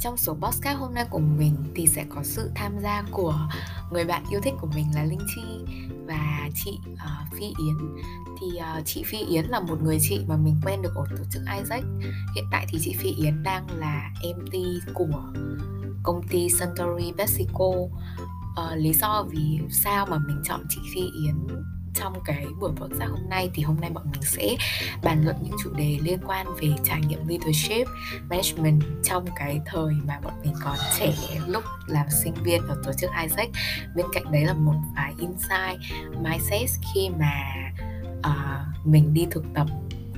trong số podcast hôm nay của mình thì sẽ có sự tham gia của người bạn yêu thích của mình là Linh Chi và chị uh, Phi Yến. Thì uh, chị Phi Yến là một người chị mà mình quen được ở tổ chức Isaac. Hiện tại thì chị Phi Yến đang là MT của công ty Suntory Mexico uh, ờ, lý do vì sao mà mình chọn chị Phi Yến trong cái buổi podcast hôm nay thì hôm nay bọn mình sẽ bàn luận những chủ đề liên quan về trải nghiệm leadership management trong cái thời mà bọn mình còn trẻ lúc làm sinh viên ở tổ chức Isaac. Bên cạnh đấy là một vài insight mindset khi mà uh, mình đi thực tập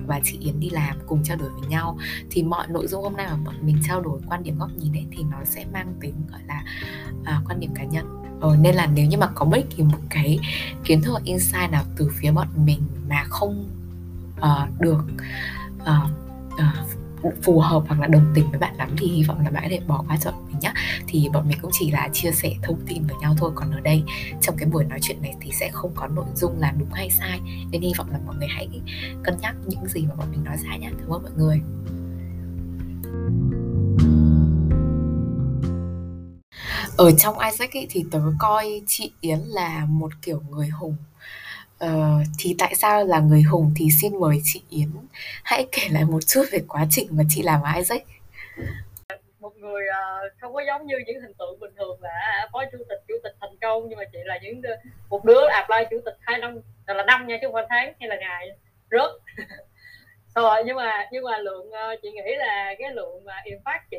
và chị Yến đi làm cùng trao đổi với nhau. Thì mọi nội dung hôm nay mà bọn mình trao đổi quan điểm góc nhìn đấy thì nó sẽ mang tính gọi là uh, quan điểm cá nhân ờ, nên là nếu như mà có bất kỳ một cái kiến thức insight nào từ phía bọn mình mà không uh, được uh, uh, phù hợp hoặc là đồng tình với bạn lắm thì hy vọng là bạn có thể bỏ qua cho bọn mình nhé thì bọn mình cũng chỉ là chia sẻ thông tin với nhau thôi. Còn ở đây trong cái buổi nói chuyện này thì sẽ không có nội dung là đúng hay sai. Nên hy vọng là mọi người hãy cân nhắc những gì mà bọn mình nói ra nhé cảm ơn mọi người ở trong Isaac ấy, thì tớ coi chị Yến là một kiểu người hùng. Ờ, thì tại sao là người hùng thì xin mời chị Yến. Hãy kể lại một chút về quá trình mà chị làm ở Isaac. Một người uh, không có giống như những hình tượng bình thường là à, phó chủ tịch chủ tịch thành công nhưng mà chị là những một đứa apply chủ tịch hai năm là năm nha chứ không phải tháng hay là ngày. Rớt. rồi nhưng mà nhưng mà lượng uh, chị nghĩ là cái lượng mà impact chị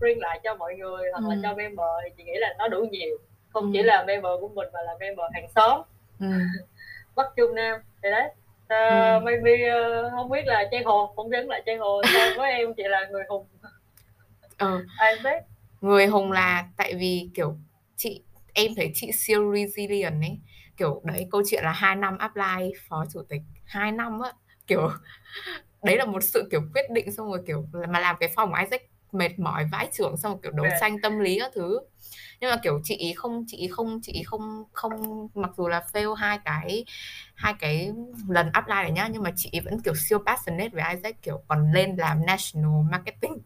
bring lại cho mọi người hoặc ừ. là cho member chị nghĩ là nó đủ nhiều không ừ. chỉ là member của mình mà là member hàng xóm ừ. bắc trung nam thì đấy uh, ừ. maybe uh, không biết là trang hồ cũng giống lại trang hồ với em chị là người hùng ừ. ai biết người hùng là tại vì kiểu chị em thấy chị siêu resilient ấy kiểu đấy câu chuyện là hai năm apply phó chủ tịch hai năm á kiểu đấy là một sự kiểu quyết định xong rồi kiểu mà làm cái phòng Isaac mệt mỏi vãi trưởng xong rồi kiểu đấu tranh tâm lý các thứ. Nhưng mà kiểu chị ý không chị ý không chị ý không không mặc dù là fail hai cái hai cái lần apply này nhá nhưng mà chị ý vẫn kiểu siêu passionate với Isaac kiểu còn lên làm national marketing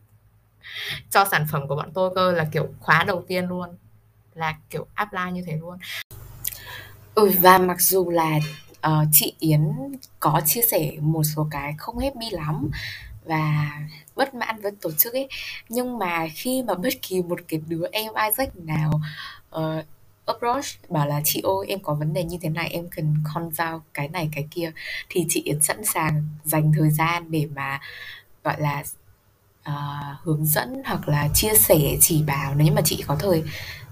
cho sản phẩm của bọn tôi cơ là kiểu khóa đầu tiên luôn. Là kiểu apply như thế luôn. Ừ và mặc dù là uh, chị Yến có chia sẻ một số cái không happy lắm và bất mãn với tổ chức ấy. Nhưng mà khi mà bất kỳ một cái đứa em Isaac nào uh, approach bảo là chị ơi em có vấn đề như thế này em cần con giao cái này cái kia. Thì chị Yến sẵn sàng dành thời gian để mà gọi là uh, hướng dẫn hoặc là chia sẻ chỉ bảo nếu mà chị có thời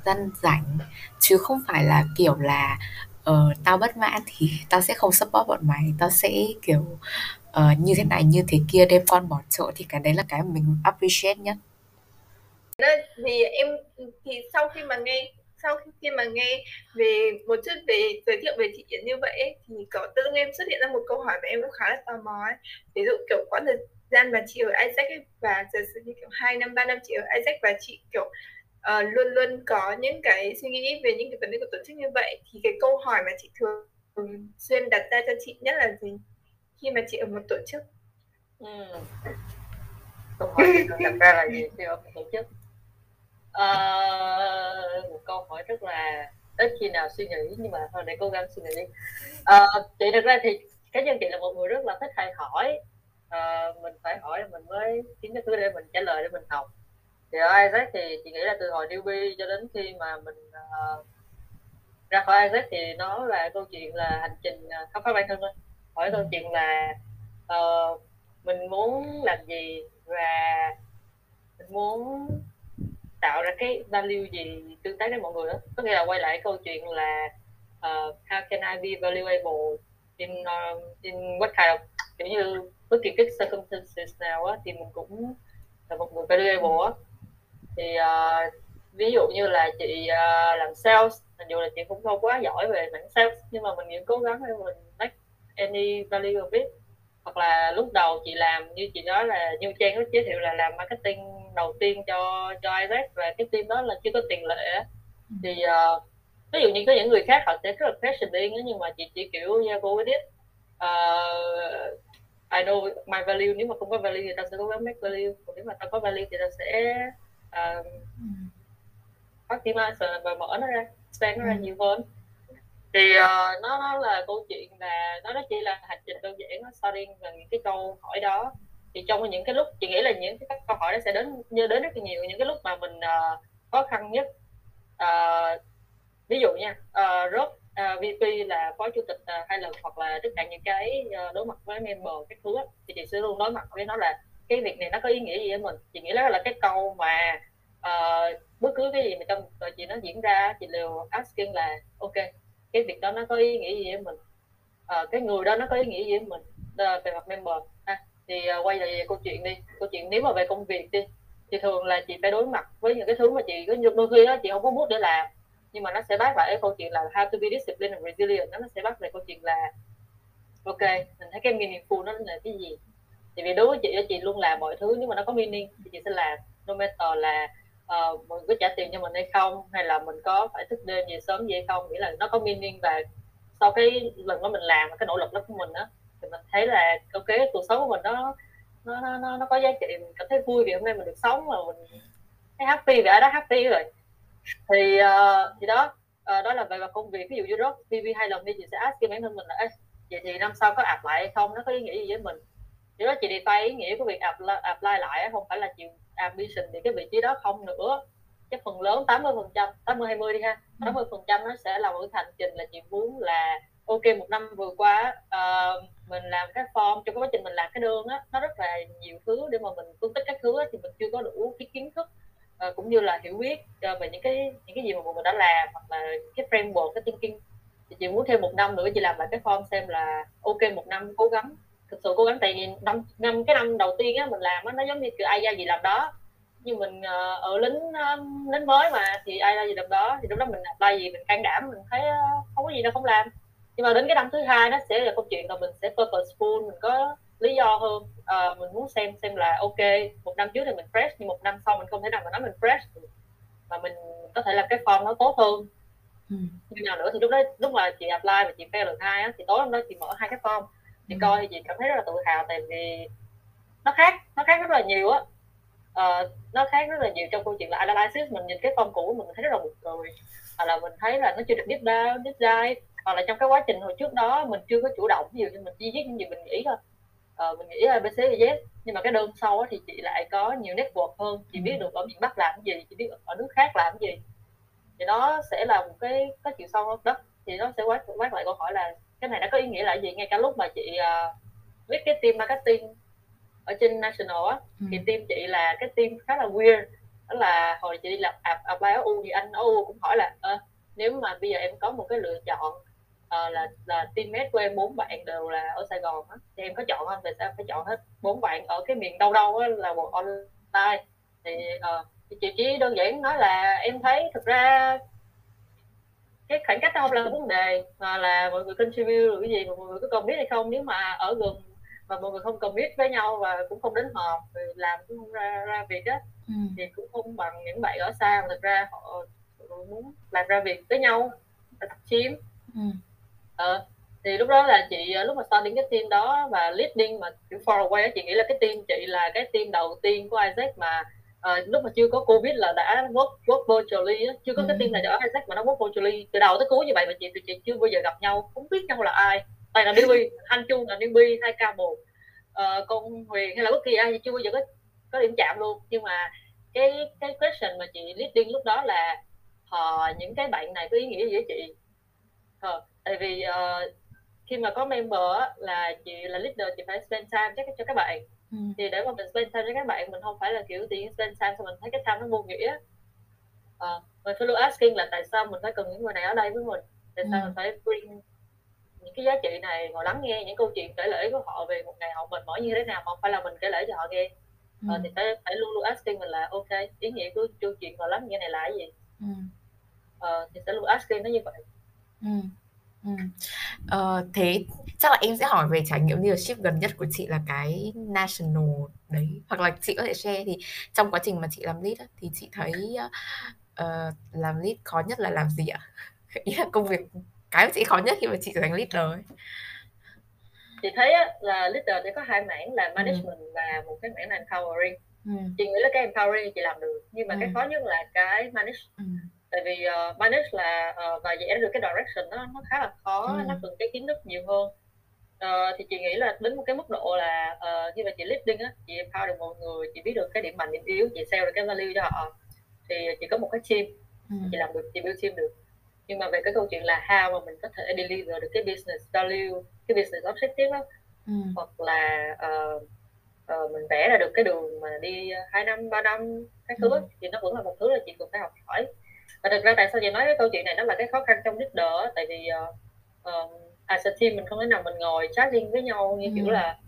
gian rảnh. Chứ không phải là kiểu là ờ, tao bất mãn thì tao sẽ không support bọn mày tao sẽ kiểu uh, như thế này như thế kia đem con bỏ chỗ thì cái đấy là cái mình appreciate nhất thì em thì sau khi mà nghe sau khi mà nghe về một chút về giới thiệu về chị Yến như vậy ấy, thì có tự dưng em xuất hiện ra một câu hỏi mà em cũng khá là tò mò ấy. ví dụ kiểu quãng thời gian mà chị ở Isaac ấy, và giờ sự như kiểu hai năm ba năm chị ở Isaac và chị kiểu uh, luôn luôn có những cái suy nghĩ về những cái vấn đề của tổ chức như vậy. Thì cái câu hỏi mà chị thường xuyên đặt ra cho chị nhất là gì? Khi mà chị ở một tổ chức. Ừ. câu hỏi đặt ra là gì khi ở một tổ chức? Uh, một câu hỏi rất là ít khi nào suy nghĩ nhưng mà thôi để cố gắng suy nghĩ. Uh, chị thật ra thì cá nhân chị là một người rất là thích hay hỏi. Uh, mình phải hỏi là mình mới kiếm cái thứ để mình trả lời để mình học thì ở Isaac thì chị nghĩ là từ hồi newbie cho đến khi mà mình uh, ra khỏi Isaac thì nó là câu chuyện là hành trình uh, khám phá bản thân thôi. Hỏi câu chuyện là uh, mình muốn làm gì và mình muốn tạo ra cái value gì tương tác với mọi người đó có nghĩa là quay lại câu chuyện là uh, how can I be valuable in um, in what kind of kiểu như bất kỳ cái circumstances nào á thì mình cũng là một người valuable á thì uh, ví dụ như là chị uh, làm sales mặc dù là chị cũng không quá giỏi về mảng sales nhưng mà mình vẫn cố gắng để mình make any value of it. Hoặc là lúc đầu chị làm như chị nói là như trang có giới thiệu là làm marketing đầu tiên cho cho Isaac và cái team đó là chưa có tiền lệ thì uh, ví dụ như có những người khác họ sẽ rất là passionate nhưng mà chị chỉ kiểu yeah, go with it. Uh, I know my value nếu mà không có value thì tao sẽ cố gắng make value còn nếu mà tao có value thì tao sẽ uh, optimize và mở nó ra expand nó ra ừ. nhiều hơn. Thì uh, nó nó là câu chuyện là nó nó chỉ là hành trình đơn giản nó starting và những cái câu hỏi đó. Thì trong những cái lúc chị nghĩ là những cái câu hỏi nó sẽ đến như đến rất là nhiều những cái lúc mà mình uh, khó khăn nhất. Uh, ví dụ nha uh, rớt uh, VP là phó chủ tịch uh, hai lần hoặc là tất cả những cái uh, đối mặt với member các thứ thì chị sẽ luôn đối mặt với nó là cái việc này nó có ý nghĩa gì với mình? Chị nghĩ đó là cái câu mà uh, bất cứ cái gì mà trong cuộc chị nó diễn ra chị đều asking là ok cái việc đó nó có ý nghĩa gì với mình? Uh, cái người đó nó có ý nghĩa gì với mình? Uh, về mặt member. Ha thì uh, quay lại về câu chuyện đi. Câu chuyện nếu mà về công việc đi thì thường là chị phải đối mặt với những cái thứ mà chị có đôi khi đó chị không có muốn để làm nhưng mà nó sẽ bác lại cái câu chuyện là how to be disciplined and resilient. Nó sẽ bắt lại câu chuyện là ok mình thấy cái meaningful nó là cái gì? Thì vì đối với chị chị luôn làm mọi thứ nếu mà nó có meaning thì chị sẽ làm no matter là ờ, uh, mình có trả tiền cho mình hay không hay là mình có phải thức đêm về sớm gì hay không nghĩa là nó có meaning và sau cái lần đó mình làm cái nỗ lực đó của mình đó thì mình thấy là ok cuộc sống của mình nó nó nó, nó có giá trị mình cảm thấy vui vì hôm nay mình được sống mà mình thấy happy vì ở đó happy rồi. Thì uh, thì đó uh, đó là về mặt công việc. Ví dụ như đó TV hai lần đi chị sẽ ask bản thân mình là vậy thì năm sau có ạp lại hay không? Nó có ý nghĩa gì với mình? Thì đó chị đi tay ý nghĩa của việc apply, apply lại không phải là chị ambition thì cái vị trí đó không nữa. Cái phần lớn 80 phần trăm 80 20 đi ha. 80 ừ. phần trăm nó sẽ là một hành trình là chị muốn là ok một năm vừa qua uh, mình làm cái form trong cái quá trình mình làm cái đơn á nó rất là nhiều thứ để mà mình phân tích các thứ á, thì mình chưa có đủ cái kiến thức uh, cũng như là hiểu biết uh, về những cái những cái gì mà mình đã làm hoặc là cái framework cái thinking. Thì chị muốn thêm một năm nữa chị làm lại cái form xem là ok một năm cố gắng thực sự cố gắng tại vì năm năm cái năm đầu tiên á mình làm á nó giống như kiểu ai ra gì làm đó. Nhưng mình uh, ở lính uh, lính mới mà thì ai ra gì làm đó thì lúc đó mình apply gì mình can đảm mình thấy uh, không có gì đâu không làm. Nhưng mà đến cái năm thứ hai nó sẽ là câu chuyện là mình sẽ purposeful mình có lý do hơn. Uh, mình muốn xem xem là ok một năm trước thì mình fresh nhưng một năm sau mình không thể nào mà nói mình fresh mà mình có thể làm cái form nó tốt hơn. Ừ. như nào nữa thì lúc đó lúc mà chị apply và chị fail lần hai á, thì tối hôm đó chị mở hai cái form chị coi thì chị cảm thấy rất là tự hào tại vì nó khác nó khác rất là nhiều á. Uh, nó khác rất là nhiều trong câu chuyện là analysis mình nhìn cái phong cũ mình thấy rất là buồn cười. Hoặc là mình thấy là nó chưa được deep down deep dive. Hoặc là trong cái quá trình hồi trước đó mình chưa có chủ động nhiều nhưng mình chỉ viết những gì mình nghĩ thôi. Uh, mình nghĩ là bc và z nhưng mà cái đơn sau thì chị lại có nhiều network hơn. Chị biết được ở miền bắc làm cái gì chị biết ở nước khác làm cái gì. Thì nó sẽ là một cái cái chiều sâu hơn đó. Thì nó sẽ quát quát lại câu hỏi là cái này nó có ý nghĩa là gì ngay cả lúc mà chị uh, viết cái team marketing ở trên national á ừ. thì team chị là cái team khá là weird đó là hồi chị đi làm apply U thì anh U cũng hỏi là uh, nếu mà bây giờ em có một cái lựa chọn uh, là là teammate của em bốn bạn đều là ở Sài Gòn á thì em có chọn không? Tại sao phải chọn hết bốn bạn ở cái miền đâu đâu á là một online thì, uh, thì chị chỉ đơn giản nói là em thấy thực ra cái khoảng cách đó không là vấn đề mà là mọi người contribute rồi cái gì mà mọi người có cần biết hay không nếu mà ở gần mà mọi người không cần biết với nhau và cũng không đến họp thì làm cũng không ra ra việc á ừ. thì cũng không bằng những bạn ở xa mà thực ra họ muốn làm ra việc với nhau là tập team ừ. ờ, thì lúc đó là chị lúc mà starting cái team đó và leading mà kiểu far away chị nghĩ là cái team chị là cái team đầu tiên của Isaac mà uh, lúc mà chưa có covid là đã work work virtually á chưa có ừ. cái team nào ở Isaac mà nó work virtually từ đầu tới cuối như vậy mà chị tụi chị chưa bao giờ gặp nhau không biết nhau là ai. Toàn là newbie anh chung là newbie hai ca một. Uh, con huyền hay là bất kỳ ai thì chưa bao giờ có có điểm chạm luôn. Nhưng mà cái cái question mà chị leading lúc đó là họ những cái bạn này có ý nghĩa gì với chị? Ờ, tại vì uh, khi mà có member là chị là leader chị phải spend time chắc cho các bạn ừ. thì để mà mình spend time với các bạn mình không phải là kiểu tiền spend time xong mình thấy cái time nó vô nghĩa uh, mình phải luôn asking là tại sao mình phải cần những người này ở đây với mình tại sao ừ. mình phải bring những cái giá trị này ngồi lắng nghe những câu chuyện kể lể của họ về một ngày họ mệt mỏi như thế nào mà không phải là mình kể lể cho họ nghe ừ. ờ, thì phải phải luôn luôn asking mình là ok ý nghĩa của câu chuyện ngồi lắng nghe này là cái gì ừ. ờ, thì sẽ luôn asking nó như vậy ừ. Ừ. Ờ, thế chắc là em sẽ hỏi về trải nghiệm leadership gần nhất của chị là cái national đấy hoặc là chị có thể share thì trong quá trình mà chị làm lead thì chị thấy uh, làm lead khó nhất là làm gì ạ? Ý là công việc cái chị khó nhất khi mà chị trở thành leader ấy chị thấy á, là leader sẽ có hai mảng là management ừ. và một cái mảng là empowering ừ. chị nghĩ là cái empowering chị làm được nhưng mà ừ. cái khó nhất là cái manage ừ. Tại vì uh, manage là uh, và vẽ được cái direction nó nó khá là khó ừ. nó cần cái kiến thức nhiều hơn uh, thì chị nghĩ là đến một cái mức độ là uh, như là chị leading á chị empower được mọi người chị biết được cái điểm mạnh điểm yếu chị sell được cái value cho họ thì chị có một cái team ừ. chị làm được chị build team được nhưng mà về cái câu chuyện là how mà mình có thể deliver được cái business value cái business objective đó ừ. hoặc là uh, uh, mình vẽ ra được cái đường mà đi hai năm ba năm cái thứ ừ. thì nó vẫn là một thứ là chị cần phải học hỏi và thực ra tại sao chị nói cái câu chuyện này nó là cái khó khăn trong leader tại vì uh, uh, as a team mình không thể nào mình ngồi chatting với nhau như ừ. kiểu là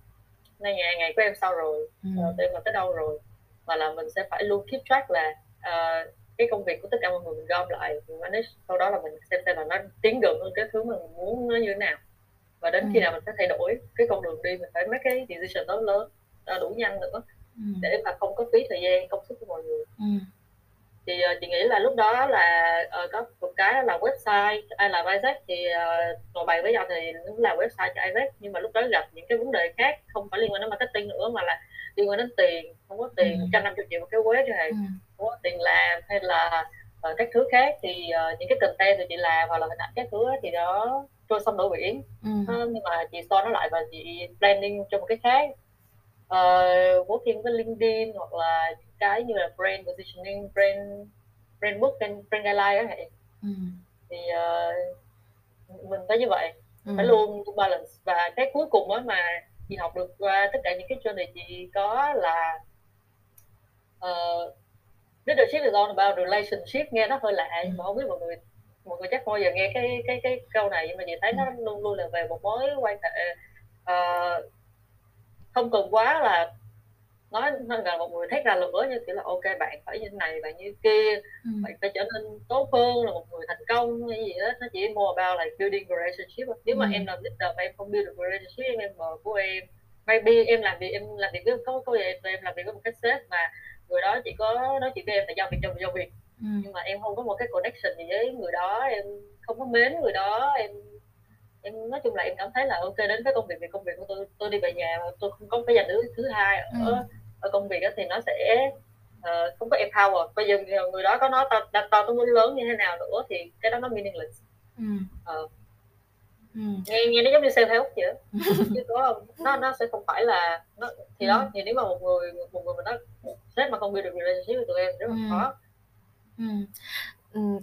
nay ngày ngày của em sao rồi ừ. uh, em làm tới đâu rồi mà là mình sẽ phải luôn keep track là uh, cái công việc của tất cả mọi người mình gom lại mình manage sau đó là mình xem xem là nó tiến gần hơn cái thứ mà mình muốn nó như thế nào và đến ừ. khi nào mình phải thay đổi cái con đường đi mình phải mấy cái decision đó lớn đủ nhanh nữa ừ. để mà không có phí thời gian công sức của mọi người ừ. Thì uh, chị nghĩ là lúc đó là uh, có một cái là website ai làm Isaac thì uh, ngồi bày với nhau thì cũng là website cho Isaac. Nhưng mà lúc đó gặp những cái vấn đề khác không phải liên quan đến marketing nữa mà là liên quan đến tiền không có tiền một trăm năm triệu một cái web này ừ. không có tiền làm hay là uh, các thứ khác thì uh, những cái content thì chị làm hoặc là hình ảnh các thứ thì đó trôi sông đổ biển. Ừ. uh, nhưng mà chị so nó lại và chị planning cho một cái khác uh, working với LinkedIn hoặc là cái như là brand positioning brand brand book brand, brand guideline đó hệ ừ. thì uh, mình phải như vậy. Ừ. phải luôn balance. Và cái cuối cùng đó mà chị học được qua tất cả những cái journey chị có là uh, leadership is all about relationship. Nghe nó hơi lạ nhưng mà không biết mọi người mọi người chắc bao giờ nghe cái cái cái câu này nhưng mà chị thấy nó luôn luôn là về một mối quan hệ uh, không cần quá là nói nên là một người thét ra lửa như kiểu là ok bạn phải như này bạn như kia ừ. bạn phải trở nên tốt hơn là một người thành công hay gì đó nó chỉ more about like building relationship nếu mà ừ. em làm leader mà em không build được relationship với member của em maybe em làm việc em làm việc với có có gì em làm việc với một cái sếp mà người đó chỉ có nói chuyện với em là giao việc cho giao việc ừ. nhưng mà em không có một cái connection gì với người đó em không có mến người đó em em nói chung là em cảm thấy là ok đến với công việc vì công việc của tôi tôi đi về nhà mà tôi không có cái dành đứa thứ hai ở ừ. ở công việc đó thì nó sẽ uh, không có empower bây giờ người đó có nói tao tao tao tôi muốn lớn như thế nào nữa thì cái đó nó meaningless ừ. Uh, ừ. nghe nghe nó giống như self help vậy chứ có không nó nó sẽ không phải là nó thì ừ. đó thì nếu mà một người một người mà nó sếp mà không build được relationship với tụi em rất là ừ. khó ừ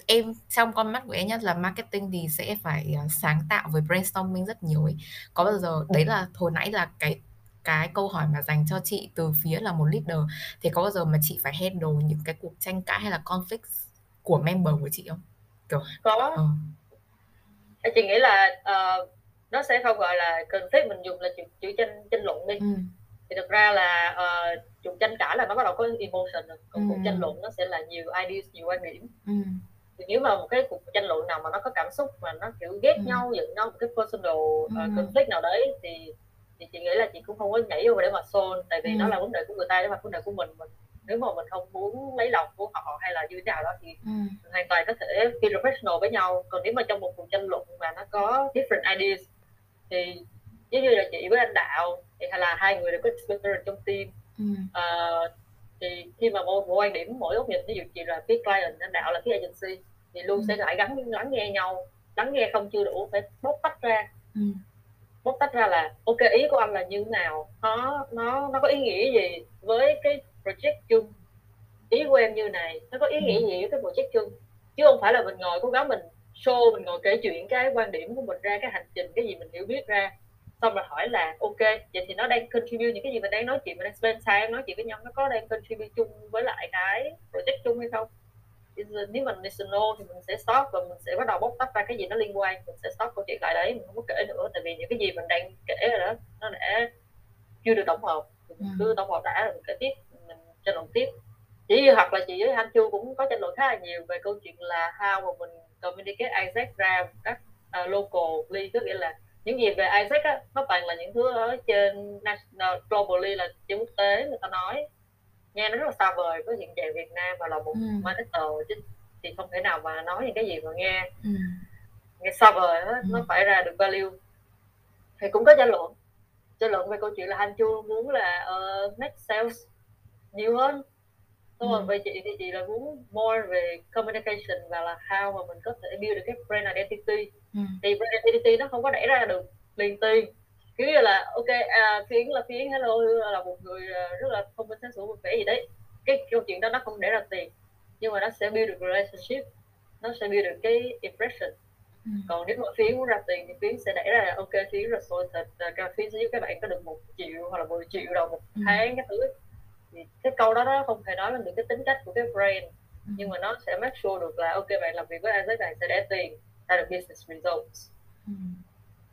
em trong con mắt của em nhất là marketing thì sẽ phải uh, sáng tạo với brainstorming rất nhiều ấy. Có bao giờ đấy là hồi nãy là cái cái câu hỏi mà dành cho chị từ phía là một leader thì có bao giờ mà chị phải handle những cái cuộc tranh cãi hay là conflict của member của chị không? Kiểu có. ờ. chị nghĩ là uh, nó sẽ không gọi là conflict mình dùng là chữ, chữ tranh tranh luận đi. Ừ. thì thực ra là uh, cuộc tranh cãi là nó bắt đầu có emotion rồi còn ừ. cuộc tranh luận nó sẽ là nhiều ideas nhiều quan điểm ừ. thì nếu mà một cái cuộc tranh luận nào mà nó có cảm xúc mà nó kiểu ghét ừ. nhau giận nhau một cái personal uh, ừ. conflict nào đấy thì thì chị nghĩ là chị cũng không có nhảy vô để mà solve tại vì ừ. nó là vấn đề của người ta chứ mà vấn đề của mình mình nếu mà mình không muốn lấy lòng của họ hay là như thế nào đó thì ừ. hoàn toàn có thể be professional với nhau còn nếu mà trong một cuộc tranh luận mà nó có different ideas thì giống như là chị với anh đạo thì hay là hai người đều có experience trong team. Ừ. uh, thì khi mà mỗi, mỗi quan điểm mỗi góc nhìn ví dụ chị là phía client anh đạo là phía agency thì luôn ừ. sẽ lại gắn lắng nghe nhau. Lắng nghe không chưa đủ phải bóc tách ra. Ừ. bóc tách ra là ok ý của anh là như thế nào? Nó nó nó có ý nghĩa gì với cái project chung? Ý của em như này nó có ý nghĩa gì với cái project chung? Chứ không phải là mình ngồi cố gắng mình show mình ngồi kể chuyện cái quan điểm của mình ra cái hành trình cái gì mình hiểu biết ra xong rồi hỏi là ok vậy thì nó đang contribute những cái gì? Mình đang nói chuyện mình đang spend time nói chuyện với nhau nó có đang contribute chung với lại cái project chung hay không? Nếu mình no thì mình sẽ stop và mình sẽ bắt đầu bóc tách ra cái gì nó liên quan. Mình sẽ stop câu chuyện lại đấy mình không có kể nữa. Tại vì những cái gì mình đang kể rồi đó nó đã chưa được tổng hợp. Mình ừ. cứ tổng hợp đã rồi mình kể tiếp mình tranh luận tiếp. Chỉ hoặc là chị với Han Chu cũng có tranh luận khá là nhiều về câu chuyện là how mà mình communicate Isaac ra các uh, local tức nghĩa là những gì về Isaac á nó toàn là những thứ ở trên national globally là trên quốc tế người ta nói nghe nó rất là xa vời với hiện trạng Việt Nam và là một ừ. marketer chứ thì không thể nào mà nói những cái gì mà nghe ừ. nghe xa vời đó, ừ. nó phải ra được value thì cũng có tranh luận tranh luận về câu chuyện là Han Chu muốn là uh, make sales nhiều hơn xong rồi ừ. về chị thì chị là muốn more về communication và là how mà mình có thể build được cái brand identity ừ. thì brand identity nó không có đẩy ra được liền tiền kiểu như là ok à, phiến là phiến hello là một người à, rất là không minh sáng sủa một vẻ gì đấy cái câu chuyện đó nó không để ra tiền nhưng mà nó sẽ build được relationship nó sẽ build được cái impression ừ. còn nếu mà phiến muốn ra tiền thì phiến sẽ đẩy ra là ok phiến là rồi thịt à, phiến sẽ giúp các bạn có được một triệu hoặc là 10 triệu đồng một ừ. tháng cái thứ thì cái câu đó nó không thể nói lên được cái tính cách của cái brand ừ. nhưng mà nó sẽ make sure được là ok bạn làm việc với Isaac này sẽ để tiền ra được business results. Ừ.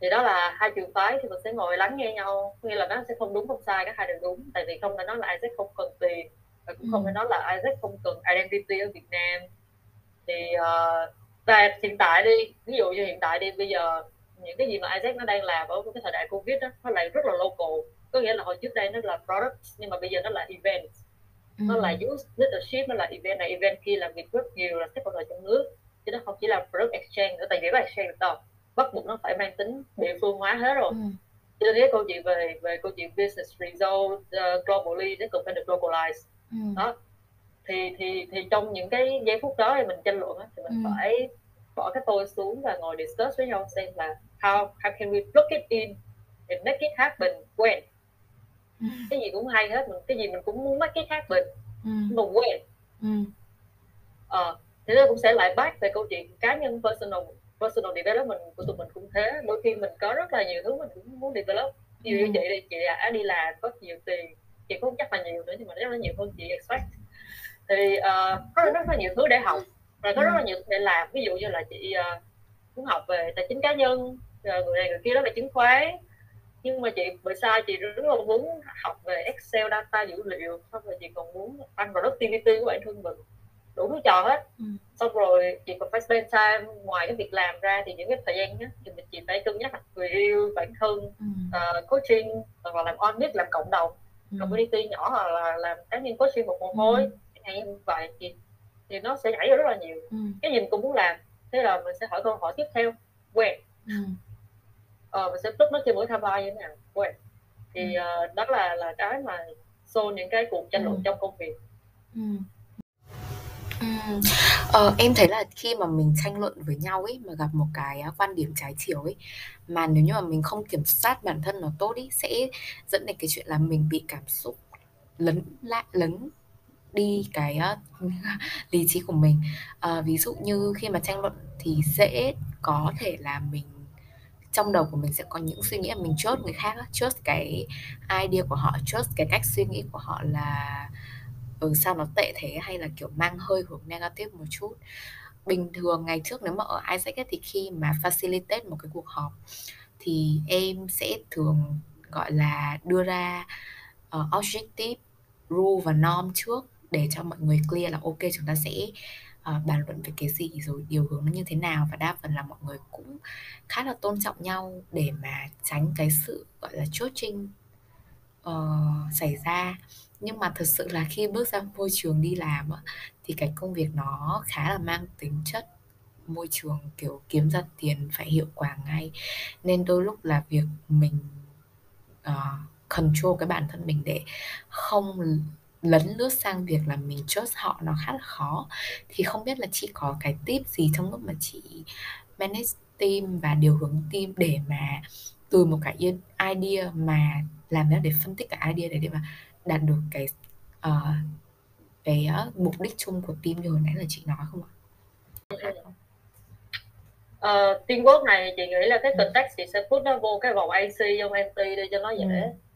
thì đó là hai trường phái thì mình sẽ ngồi lắng nghe nhau. Nghĩa là nó sẽ không đúng không sai cả hai đều đúng. Tại vì không thể nói là Isaac không cần tiền và cũng không thể nói là Isaac không cần identity ở Việt Nam. Thì uh, và hiện tại đi ví dụ như hiện tại đi bây giờ những cái gì mà Isaac nó đang làm ở cái thời đại Covid đó nó lại rất là local có nghĩa là hồi trước đây nó là product nhưng mà bây giờ nó là event ừ. nó là use leadership nó là event này event kia làm việc rất nhiều là stakeholder trong nước chứ nó không chỉ là product exchange nữa tại vì cái exchange được đâu bắt buộc nó phải mang tính địa phương hóa hết rồi ừ. cho nên cái câu chuyện về về câu chuyện business result uh, globally nó cần phải được localize ừ. đó thì thì thì trong những cái giây phút đó thì mình tranh luận á, thì mình ừ. phải bỏ cái tôi xuống và ngồi discuss với nhau xem là how how can we plug it in and make it happen when cái gì cũng hay hết mình cái gì mình cũng muốn make it happen ừ. mà when ừ. ờ thế nên cũng sẽ lại back về câu chuyện cá nhân personal personal development của tụi mình cũng thế. Đôi khi mình có rất là nhiều thứ mình cũng muốn develop. Ví dụ như ừ. chị đi chị đã đi làm có nhiều tiền. Chị cũng chắc là nhiều nữa nhưng mà rất là nhiều hơn chị expect. Thì uh, có rất là nhiều thứ để học và có rất là nhiều thứ để làm. Ví dụ như là chị uh, muốn học về tài chính cá nhân người này người kia đó về chứng khoán nhưng mà chị bởi sao chị rất là muốn học về Excel data dữ liệu xong rồi chị còn muốn tăng productivity của bản thân mình đủ thứ trò hết ừ. xong rồi chị còn phải spend time ngoài cái việc làm ra thì những cái thời gian đó, thì mình chị phải cân nhắc người yêu bản thân ừ. uh, coaching hoặc là làm on làm cộng đồng ừ. community nhỏ hoặc là làm cá nhân coaching một mồ hôi ừ hay như vậy thì thì nó sẽ nhảy ra rất là nhiều ừ. cái gì mình cũng muốn làm thế là mình sẽ hỏi câu hỏi tiếp theo quen ừ. Ờ, mình sẽ put nó trên mỗi tham gia như thế nào quen thì ừ. uh, đó là là cái mà xô những cái cuộc tranh luận ừ. trong công việc ừ. Ừ. Ờ, em thấy là khi mà mình tranh luận với nhau ấy mà gặp một cái quan điểm trái chiều ấy mà nếu như mà mình không kiểm soát bản thân nó tốt ấy sẽ dẫn đến cái chuyện là mình bị cảm xúc lấn lại lấn đi cái uh, lý trí của mình uh, ví dụ như khi mà tranh luận thì dễ có thể là mình trong đầu của mình sẽ có những suy nghĩ là mình chốt người khác chốt cái idea của họ chốt cái cách suy nghĩ của họ là ừ sao nó tệ thế hay là kiểu mang hơi hướng negative một chút. Bình thường ngày trước nếu mà ở Isaac ấy, thì khi mà facilitate một cái cuộc họp thì em sẽ thường gọi là đưa ra uh, objective rule và norm trước để cho mọi người clear là ok chúng ta sẽ uh, bàn luận về cái gì rồi điều hướng nó như thế nào. Và đa phần là mọi người cũng khá là tôn trọng nhau để mà tránh cái sự gọi là chốt trinh uh, xảy ra. Nhưng mà thật sự là khi bước ra môi trường đi làm thì cái công việc nó khá là mang tính chất môi trường kiểu kiếm ra tiền phải hiệu quả ngay. Nên đôi lúc là việc mình uh, control cái bản thân mình để không lấn lướt sang việc là mình chốt họ nó khá là khó thì không biết là chị có cái tip gì trong lúc mà chị manage team và điều hướng team để mà từ một cái idea mà làm ra để phân tích cái idea để để mà đạt được cái uh, cái uh, mục đích chung của team như hồi nãy là chị nói không ạ? Uh, teamwork này chị nghĩ là cái ừ. context chị sẽ put nó vô cái vòng AC trong MT để cho nó dễ ừ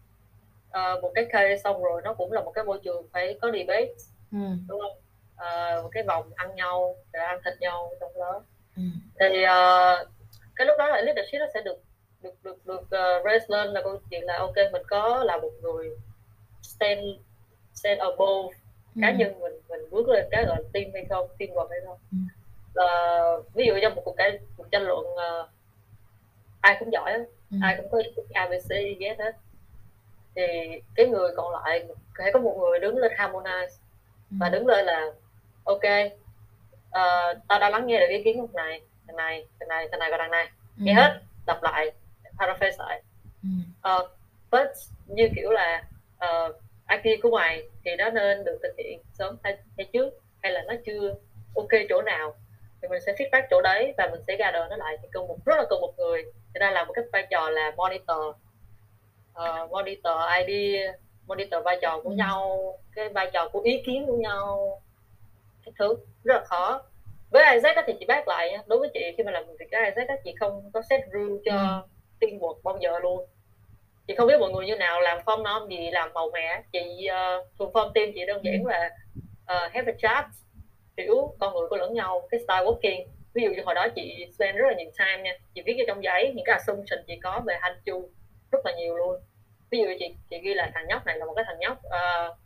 uh, một cái case xong rồi nó cũng là một cái môi trường phải có debate ừ. đúng không uh, một cái vòng ăn nhau để ăn thịt nhau trong đó ừ. thì uh, cái lúc đó là leadership nó sẽ được được được được uh, raise lên là câu chuyện là ok mình có là một người stand stand above ừ. cá nhân mình mình bước lên cái gọi là team hay không teamwork hay không ừ. uh, ví dụ trong một cuộc cái cuộc tranh luận uh, ai cũng giỏi ừ. ai cũng có abc ghét hết thì cái người còn lại phải có một người đứng lên harmonize ừ. và đứng lên là ok uh, tao đã lắng nghe được ý kiến lúc này thằng này thằng này thằng này và thằng này. Nghe ừ. hết đọc lại paraphrase lại. Uh, but như kiểu là uh, I IP của mày thì nó nên được thực hiện sớm hay, hay trước hay là nó chưa ok chỗ nào? Thì mình sẽ feedback chỗ đấy và mình sẽ gather nó lại. Thì cần một rất là cần một người người ta làm một cái vai trò là monitor uh, monitor ID monitor vai trò của ừ. nhau cái vai trò của ý kiến của nhau cái thứ rất là khó với Isaac thì chị bác lại đối với chị khi mà làm việc với Isaac chị không có set rule cho ừ. teamwork bao giờ luôn chị không biết mọi người như nào làm form nom gì làm màu mè chị uh, thường form team chị đơn giản ừ. là uh, have a chat hiểu con người của lẫn nhau cái style working ví dụ như hồi đó chị spend rất là nhiều time nha chị viết cho trong giấy những cái assumption chị có về hành chu rất là nhiều luôn ví dụ chị chị ghi là thằng nhóc này là một cái thằng nhóc uh,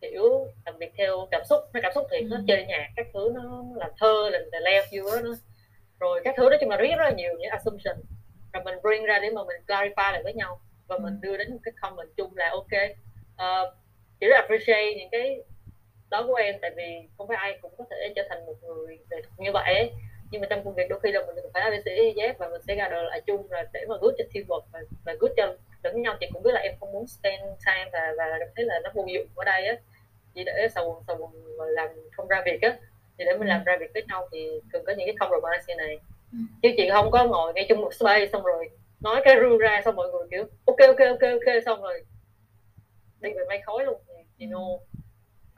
kiểu làm việc theo cảm xúc nó cảm xúc thì nó ừ. chơi nhạc các thứ nó làm thơ làm tè leo vô đó rồi các thứ nói chung là rất là nhiều những assumption rồi mình bring ra để mà mình clarify lại với nhau và mình ừ. đưa đến một cái comment chung là ok uh, chỉ rất appreciate những cái đó của em tại vì không phải ai cũng có thể trở thành một người như vậy ấy. Nhưng mà trong công việc đôi khi là mình phải ABC Z và mình sẽ ra đời lại chung rồi để mà good cho teamwork và, và good cho lẫn nhau. Thì cũng biết là em không muốn spend time và và cảm thấy là nó vô dụng ở đây á. Chỉ để sầu sầu làm không ra việc á. Thì để mình làm ra việc với nhau thì cần có những cái compromise như này. Ừ. chứ chị không có ngồi ngay chung một space xong rồi nói cái rule ra xong mọi người kiểu ok ok ok ok xong rồi đi về mây khói luôn. Thì no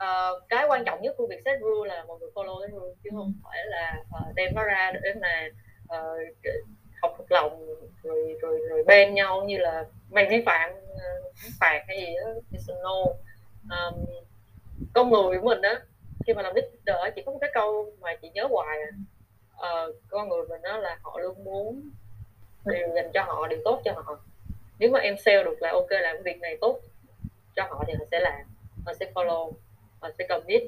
uh, cái quan trọng nhất của việc set rule là mọi người follow cái rule chứ không phải là uh, đem nó ra để mà uh, học thuộc lòng rồi rồi rồi bên nhau như là mày vi phạm uh, phạt hay gì đó no. Um, con người của mình á khi mà làm leader chỉ có một cái câu mà chị nhớ hoài uh, con người mình đó là họ luôn muốn điều dành cho họ điều tốt cho họ. Nếu mà em sale được là ok làm việc này tốt cho họ thì họ sẽ làm họ sẽ follow họ sẽ commit.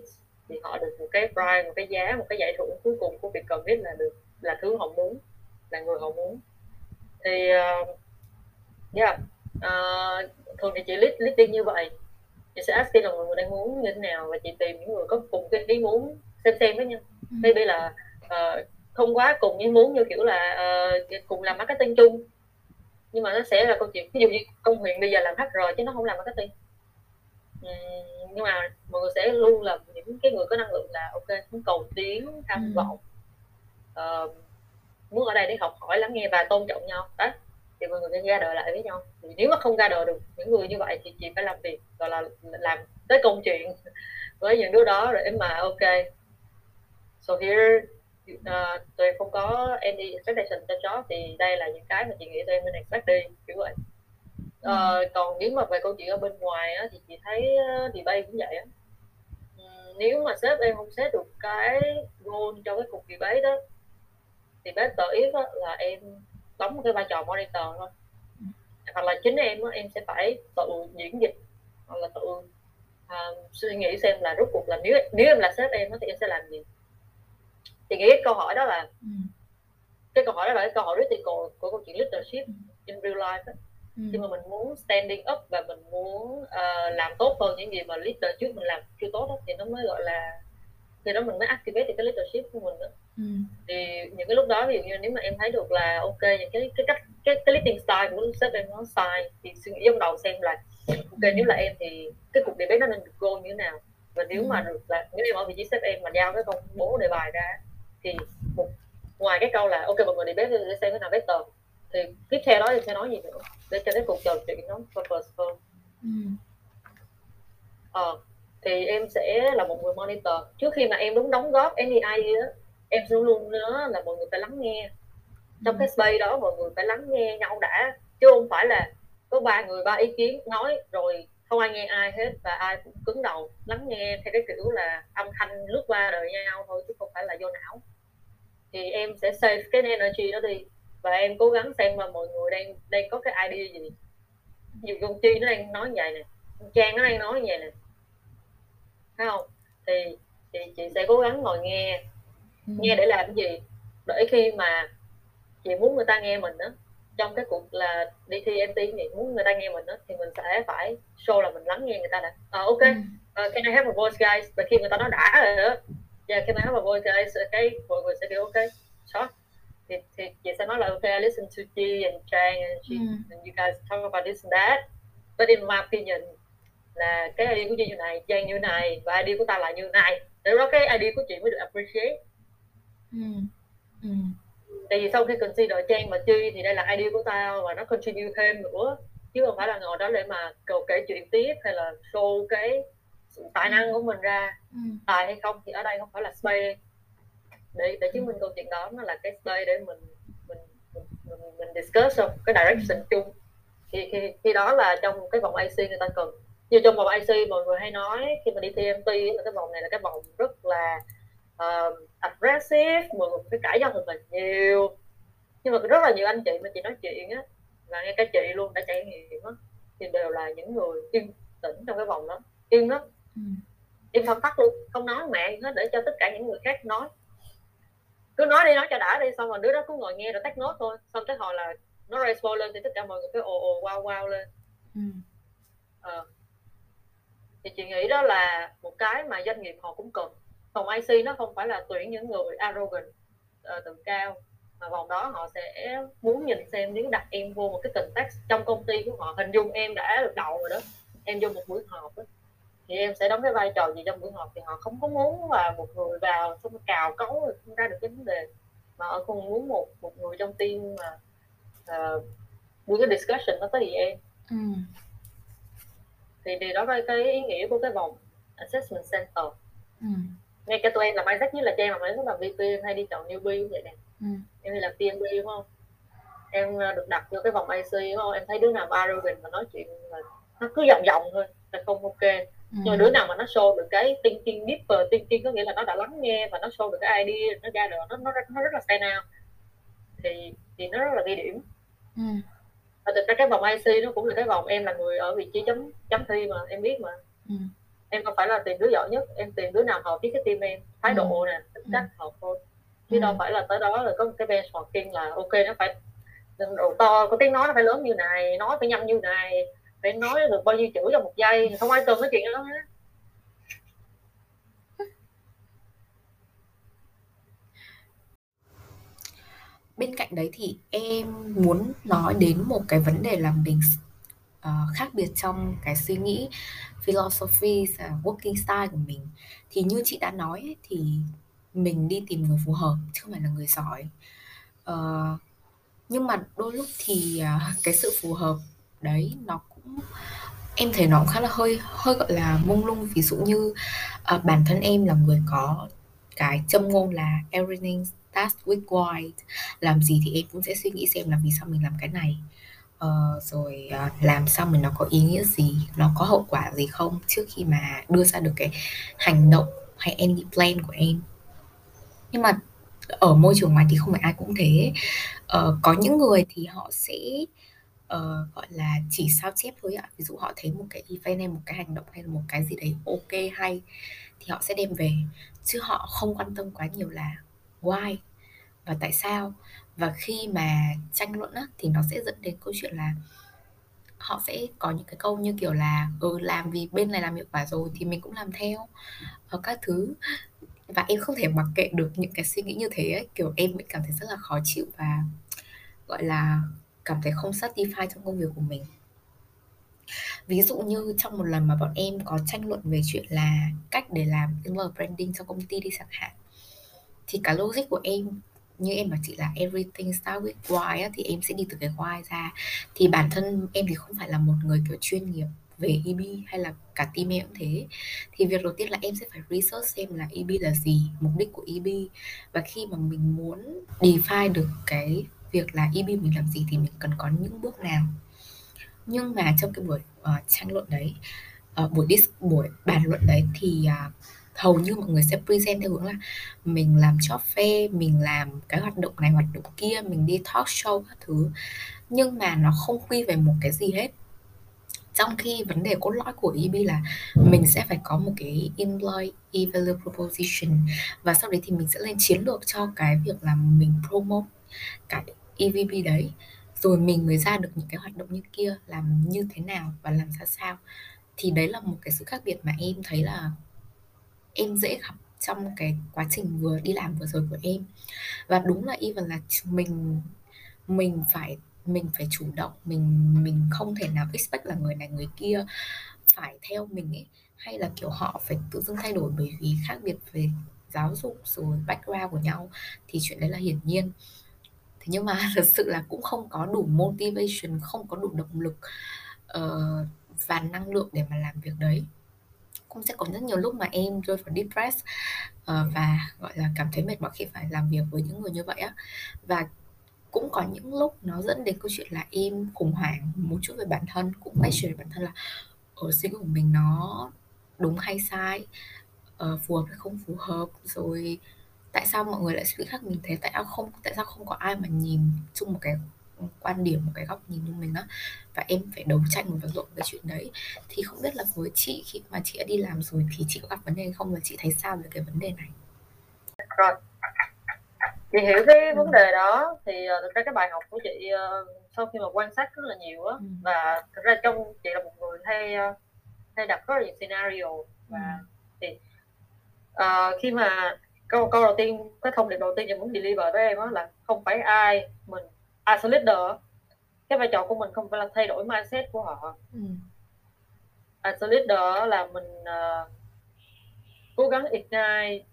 Thì họ được một cái price một cái giá một cái giải thưởng cuối cùng của việc commit là được là thứ họ muốn là người họ muốn. Thì uh, yeah uh, thường thì chị list listing như vậy. Chị sẽ ask là mọi người đang muốn như thế nào và chị tìm những người có cùng cái ý muốn xem xem với nhau. Ừ. maybe là uh, không quá cùng ý muốn như kiểu là uh, cùng làm marketing chung. Nhưng mà nó sẽ là câu chuyện ví dụ như công huyền bây giờ làm HR chứ nó không làm marketing uhm, nhưng mà mọi người sẽ luôn là những cái người có năng lượng là ok muốn cầu tiến tham vọng. Uh, muốn ở đây để học hỏi lắng nghe và tôn trọng nhau. Đấy thì mọi người sẽ ra đời lại với nhau. Thì nếu mà không ra đời được những người như vậy thì chị phải làm việc gọi là làm tới công chuyện với những đứa đó để mà ok. So here uh, tụi em không có any expectation cho chó thì đây là những cái mà chị nghĩ tụi em nên expect đi kiểu vậy uh, còn nếu mà về câu chuyện ở bên ngoài á, thì chị thấy uh, debate cũng vậy á um, nếu mà sếp em không xét được cái goal cho cái cuộc debate đó thì better if là em đóng một cái vai trò monitor thôi hoặc là chính em em sẽ phải tự diễn dịch hoặc là tự uh, suy nghĩ xem là rốt cuộc là nếu nếu em là sếp em thì em sẽ làm gì thì nghĩ cái câu hỏi đó là ừ. cái câu hỏi đó là cái câu hỏi critical của câu chuyện leadership ừ. in real life đó. Ừ. khi mà mình muốn standing up và mình muốn uh, làm tốt hơn những gì mà leader trước mình làm chưa tốt đó, thì nó mới gọi là thì đó mình mới activate cái leadership của mình đó. Ừ. thì những cái lúc đó ví dụ như nếu mà em thấy được là ok những cái cái cách cái cái listing style của sếp em nó sai thì suy nghĩ trong đầu xem là ok nếu là em thì cái cuộc debate nó nên được goal như thế nào và nếu mà được là nếu em ở vị trí sếp em mà giao cái công bố đề bài ra thì một ngoài cái câu là ok mọi người debate để xem cái nào better thì tiếp theo đó thì sẽ nói gì nữa để cho cái cuộc trò chuyện nó purpose hơn ừ. ờ thì em sẽ là một người monitor. Trước khi mà em đúng đóng góp any idea em luôn luôn nhớ là mọi người phải lắng nghe. Trong cái space đó mọi người phải lắng nghe nhau đã chứ không phải là có ba người ba ý kiến nói rồi không ai nghe ai hết và ai cũng cứng đầu lắng nghe theo cái kiểu là âm thanh lướt qua đời nhau thôi chứ không phải là vô não. Thì em sẽ save cái energy đó đi và em cố gắng xem mà mọi người đang đang có cái idea gì. Dụ con chi nó đang nói vậy nè trang nó đang nói vậy nè. Thấy không? Thì thì chị sẽ cố gắng ngồi nghe ừ. nghe để làm cái gì. Để khi mà chị muốn người ta nghe mình đó trong cái cuộc là đi thi MT thì muốn người ta nghe mình đó thì mình sẽ phải show là mình lắng nghe người ta đã. Uh, ok. Uh, can I have a voice guys? Và khi người ta nói đã rồi đó yeah can I have a voice guys? Cái mọi người sẽ kiểu ok short thì, thì chị sẽ nói là ok I listen to Chi and Trang and, she, mm. and you guys talk about this and that but in my opinion là cái ID của chị như này Trang như này và ID của ta là như này để đó cái ID của chị mới được appreciate ừ. Ừ. tại vì sau khi consider Trang và Chi thì đây là ID của tao và nó contribute thêm nữa chứ không phải là ngồi đó để mà cầu kể chuyện tiếp hay là show cái tài năng của mình ra ừ. tài hay không thì ở đây không phải là space để để chứng minh câu chuyện đó nó là cái space để mình mình mình mình, mình discuss trong cái direction chung. Thì khi, khi đó là trong cái vòng IC người ta cần. Như trong vòng IC mọi người hay nói khi mà đi TMT là cái vòng này là cái vòng rất là uh, aggressive mọi người phải cãi nhau thật là nhiều. Nhưng mà rất là nhiều anh chị mà chị nói chuyện á là ngay cả chị luôn đã trải nghiệm á thì đều là những người yên tĩnh trong cái vòng đó. Yên lắm. Ừ. im phân tắt luôn không nói mẹ nó để cho tất cả những người khác nói cứ nói đi nói cho đã đi xong rồi đứa đó cứ ngồi nghe rồi tắt nốt thôi. Xong tới hồi là nó raise lên thì tất cả mọi người cứ ồ ồ wow wow lên. Ừ. ờ. thì chị nghĩ đó là một cái mà doanh nghiệp họ cũng cần. Phòng IC nó không phải là tuyển những người arrogant uh, tự cao mà vòng đó họ sẽ muốn nhìn xem nếu đặt em vô một cái context trong công ty của họ. Hình dung em đã được đậu rồi đó. Em vô một buổi họp đó, thì em sẽ đóng cái vai trò gì trong buổi họp? Thì họ không có muốn là một người vào xong cào cấu rồi không ra được cái vấn đề. Mà họ không muốn một một người trong team mà uh, buổi cái discussion nó tới thì em. Ừ. thì thì đó là cái ý nghĩa của cái vòng assessment center. Ừ. ngay cả tụi em làm Isaac như là cho em làm Isaac làm VP hay đi chọn newbie cũng vậy nè. Ừ. em đi làm PMB đúng không? Em ờ, được đặt vô cái vòng IC đúng không? Em thấy đứa nào arrogant mà nói chuyện là nó cứ vòng vòng thôi là không ok ừ. nhưng mà đứa nào mà nó show được cái thinking deeper thinking có nghĩa là nó đã lắng nghe và nó show được cái idea nó ra được nó nó, nó rất là stand out thì thì nó rất là ghi điểm ừ. và thực ra cái vòng IC nó cũng là cái vòng em là người ở vị trí chấm chấm thi mà em biết mà ừ. em không phải là tìm đứa giỏi nhất em tìm đứa nào hợp với cái team em thái độ ừ. nè tính cách ừ. hợp thôi chứ ừ. đâu phải là tới đó là có một cái benchmarking là ok nó phải độ to có tiếng nói nó phải lớn như này nói phải nhanh như này phải nói được bao nhiêu chữ trong một giây không ai cần cái chuyện đó hết bên cạnh đấy thì em muốn nói đến một cái vấn đề là mình uh, khác biệt trong cái suy nghĩ philosophy và working style của mình. Thì như chị đã nói thì mình đi tìm người phù hợp chứ không phải là người giỏi. Uh, nhưng mà đôi lúc thì uh, cái sự phù hợp đấy nó em thấy nó cũng khá là hơi hơi gọi là mông lung. Ví dụ như à, bản thân em là người có cái châm ngôn là everything starts with why làm gì thì em cũng sẽ suy nghĩ xem là vì sao mình làm cái này. Uh, rồi uh, làm sao mình nó có ý nghĩa gì nó có hậu quả gì không trước khi mà đưa ra được cái hành động hay any plan của em. Nhưng mà ở môi trường ngoài thì không phải ai cũng thế. Uh, có những người thì họ sẽ uh, gọi là chỉ sao chép thôi ạ. Ví dụ họ thấy một cái event hay một cái hành động hay là một cái gì đấy ok hay thì họ sẽ đem về. Chứ họ không quan tâm quá nhiều là why và tại sao. Và khi mà tranh luận á, thì nó sẽ dẫn đến câu chuyện là họ sẽ có những cái câu như kiểu là ừ làm vì bên này làm hiệu quả rồi thì mình cũng làm theo ở các thứ. Và em không thể mặc kệ được những cái suy nghĩ như thế ấy. kiểu em bị cảm thấy rất là khó chịu và gọi là cảm thấy không satisfy trong công việc của mình. Ví dụ như trong một lần mà bọn em có tranh luận về chuyện là cách để làm inner branding cho công ty đi chẳng hạn thì cả logic của em như em bảo chị là everything start with why á, thì em sẽ đi từ cái why ra. Thì bản thân em thì không phải là một người kiểu chuyên nghiệp về EB hay là cả team em cũng thế. Thì việc đầu tiên là em sẽ phải research xem là EB là gì mục đích của EB và khi mà mình muốn define được cái việc là EB mình làm gì thì mình cần có những bước nào. Nhưng mà trong cái buổi uh, tranh luận đấy uh, buổi dis buổi bàn luận đấy thì uh, hầu như mọi người sẽ present theo hướng là mình làm job fair mình làm cái hoạt động này hoạt động kia mình đi talk show các thứ. Nhưng mà nó không quy về một cái gì hết. Trong khi vấn đề cốt lõi của EB là mình sẽ phải có một cái employee value proposition và sau đấy thì mình sẽ lên chiến lược cho cái việc là mình promote cái EVP đấy, rồi mình mới ra được những cái hoạt động như kia, làm như thế nào và làm ra sao. Thì đấy là một cái sự khác biệt mà em thấy là em dễ gặp trong cái quá trình vừa đi làm vừa rồi của em. Và đúng là even là mình mình phải mình phải chủ động, mình mình không thể nào expect là người này người kia phải theo mình ấy. Hay là kiểu họ phải tự dưng thay đổi bởi vì khác biệt về giáo dục rồi background của nhau, thì chuyện đấy là hiển nhiên nhưng mà thật sự là cũng không có đủ motivation không có đủ động lực uh, và năng lượng để mà làm việc đấy. Cũng sẽ có rất nhiều lúc mà em rơi vào depressed uh, ờ, và gọi là cảm thấy mệt mỏi khi phải làm việc với những người như vậy á. Và cũng có những lúc nó dẫn đến câu chuyện là em khủng hoảng một chút về bản thân cũng question bản thân là ở suy nghĩ của mình nó đúng hay sai? Uh, phù hợp hay không phù hợp? Rồi tại sao mọi người lại suy nghĩ khác mình thế? Tại sao không tại sao không có ai mà nhìn chung một cái quan điểm một cái góc nhìn như mình đó và em phải đấu tranh một vật lộn cái chuyện đấy. Thì không biết là với chị khi mà chị đã đi làm rồi thì chị có gặp vấn đề không và chị thấy sao về cái vấn đề này? Rồi. Chị hiểu cái vấn đề đó. Thì uh, thực ra cái bài học của chị uh, sau khi mà quan sát rất là nhiều á ừ. và thực ra trong chị là một người hay uh, hay đặt rất là nhiều scenario. Và ừ. thì uh, khi mà câu câu đầu tiên cái thông điệp đầu tiên chị muốn deliver với em đó là không phải ai mình as a leader cái vai trò của mình không phải là thay đổi mindset của họ ừ. as a leader là mình uh, cố gắng ignite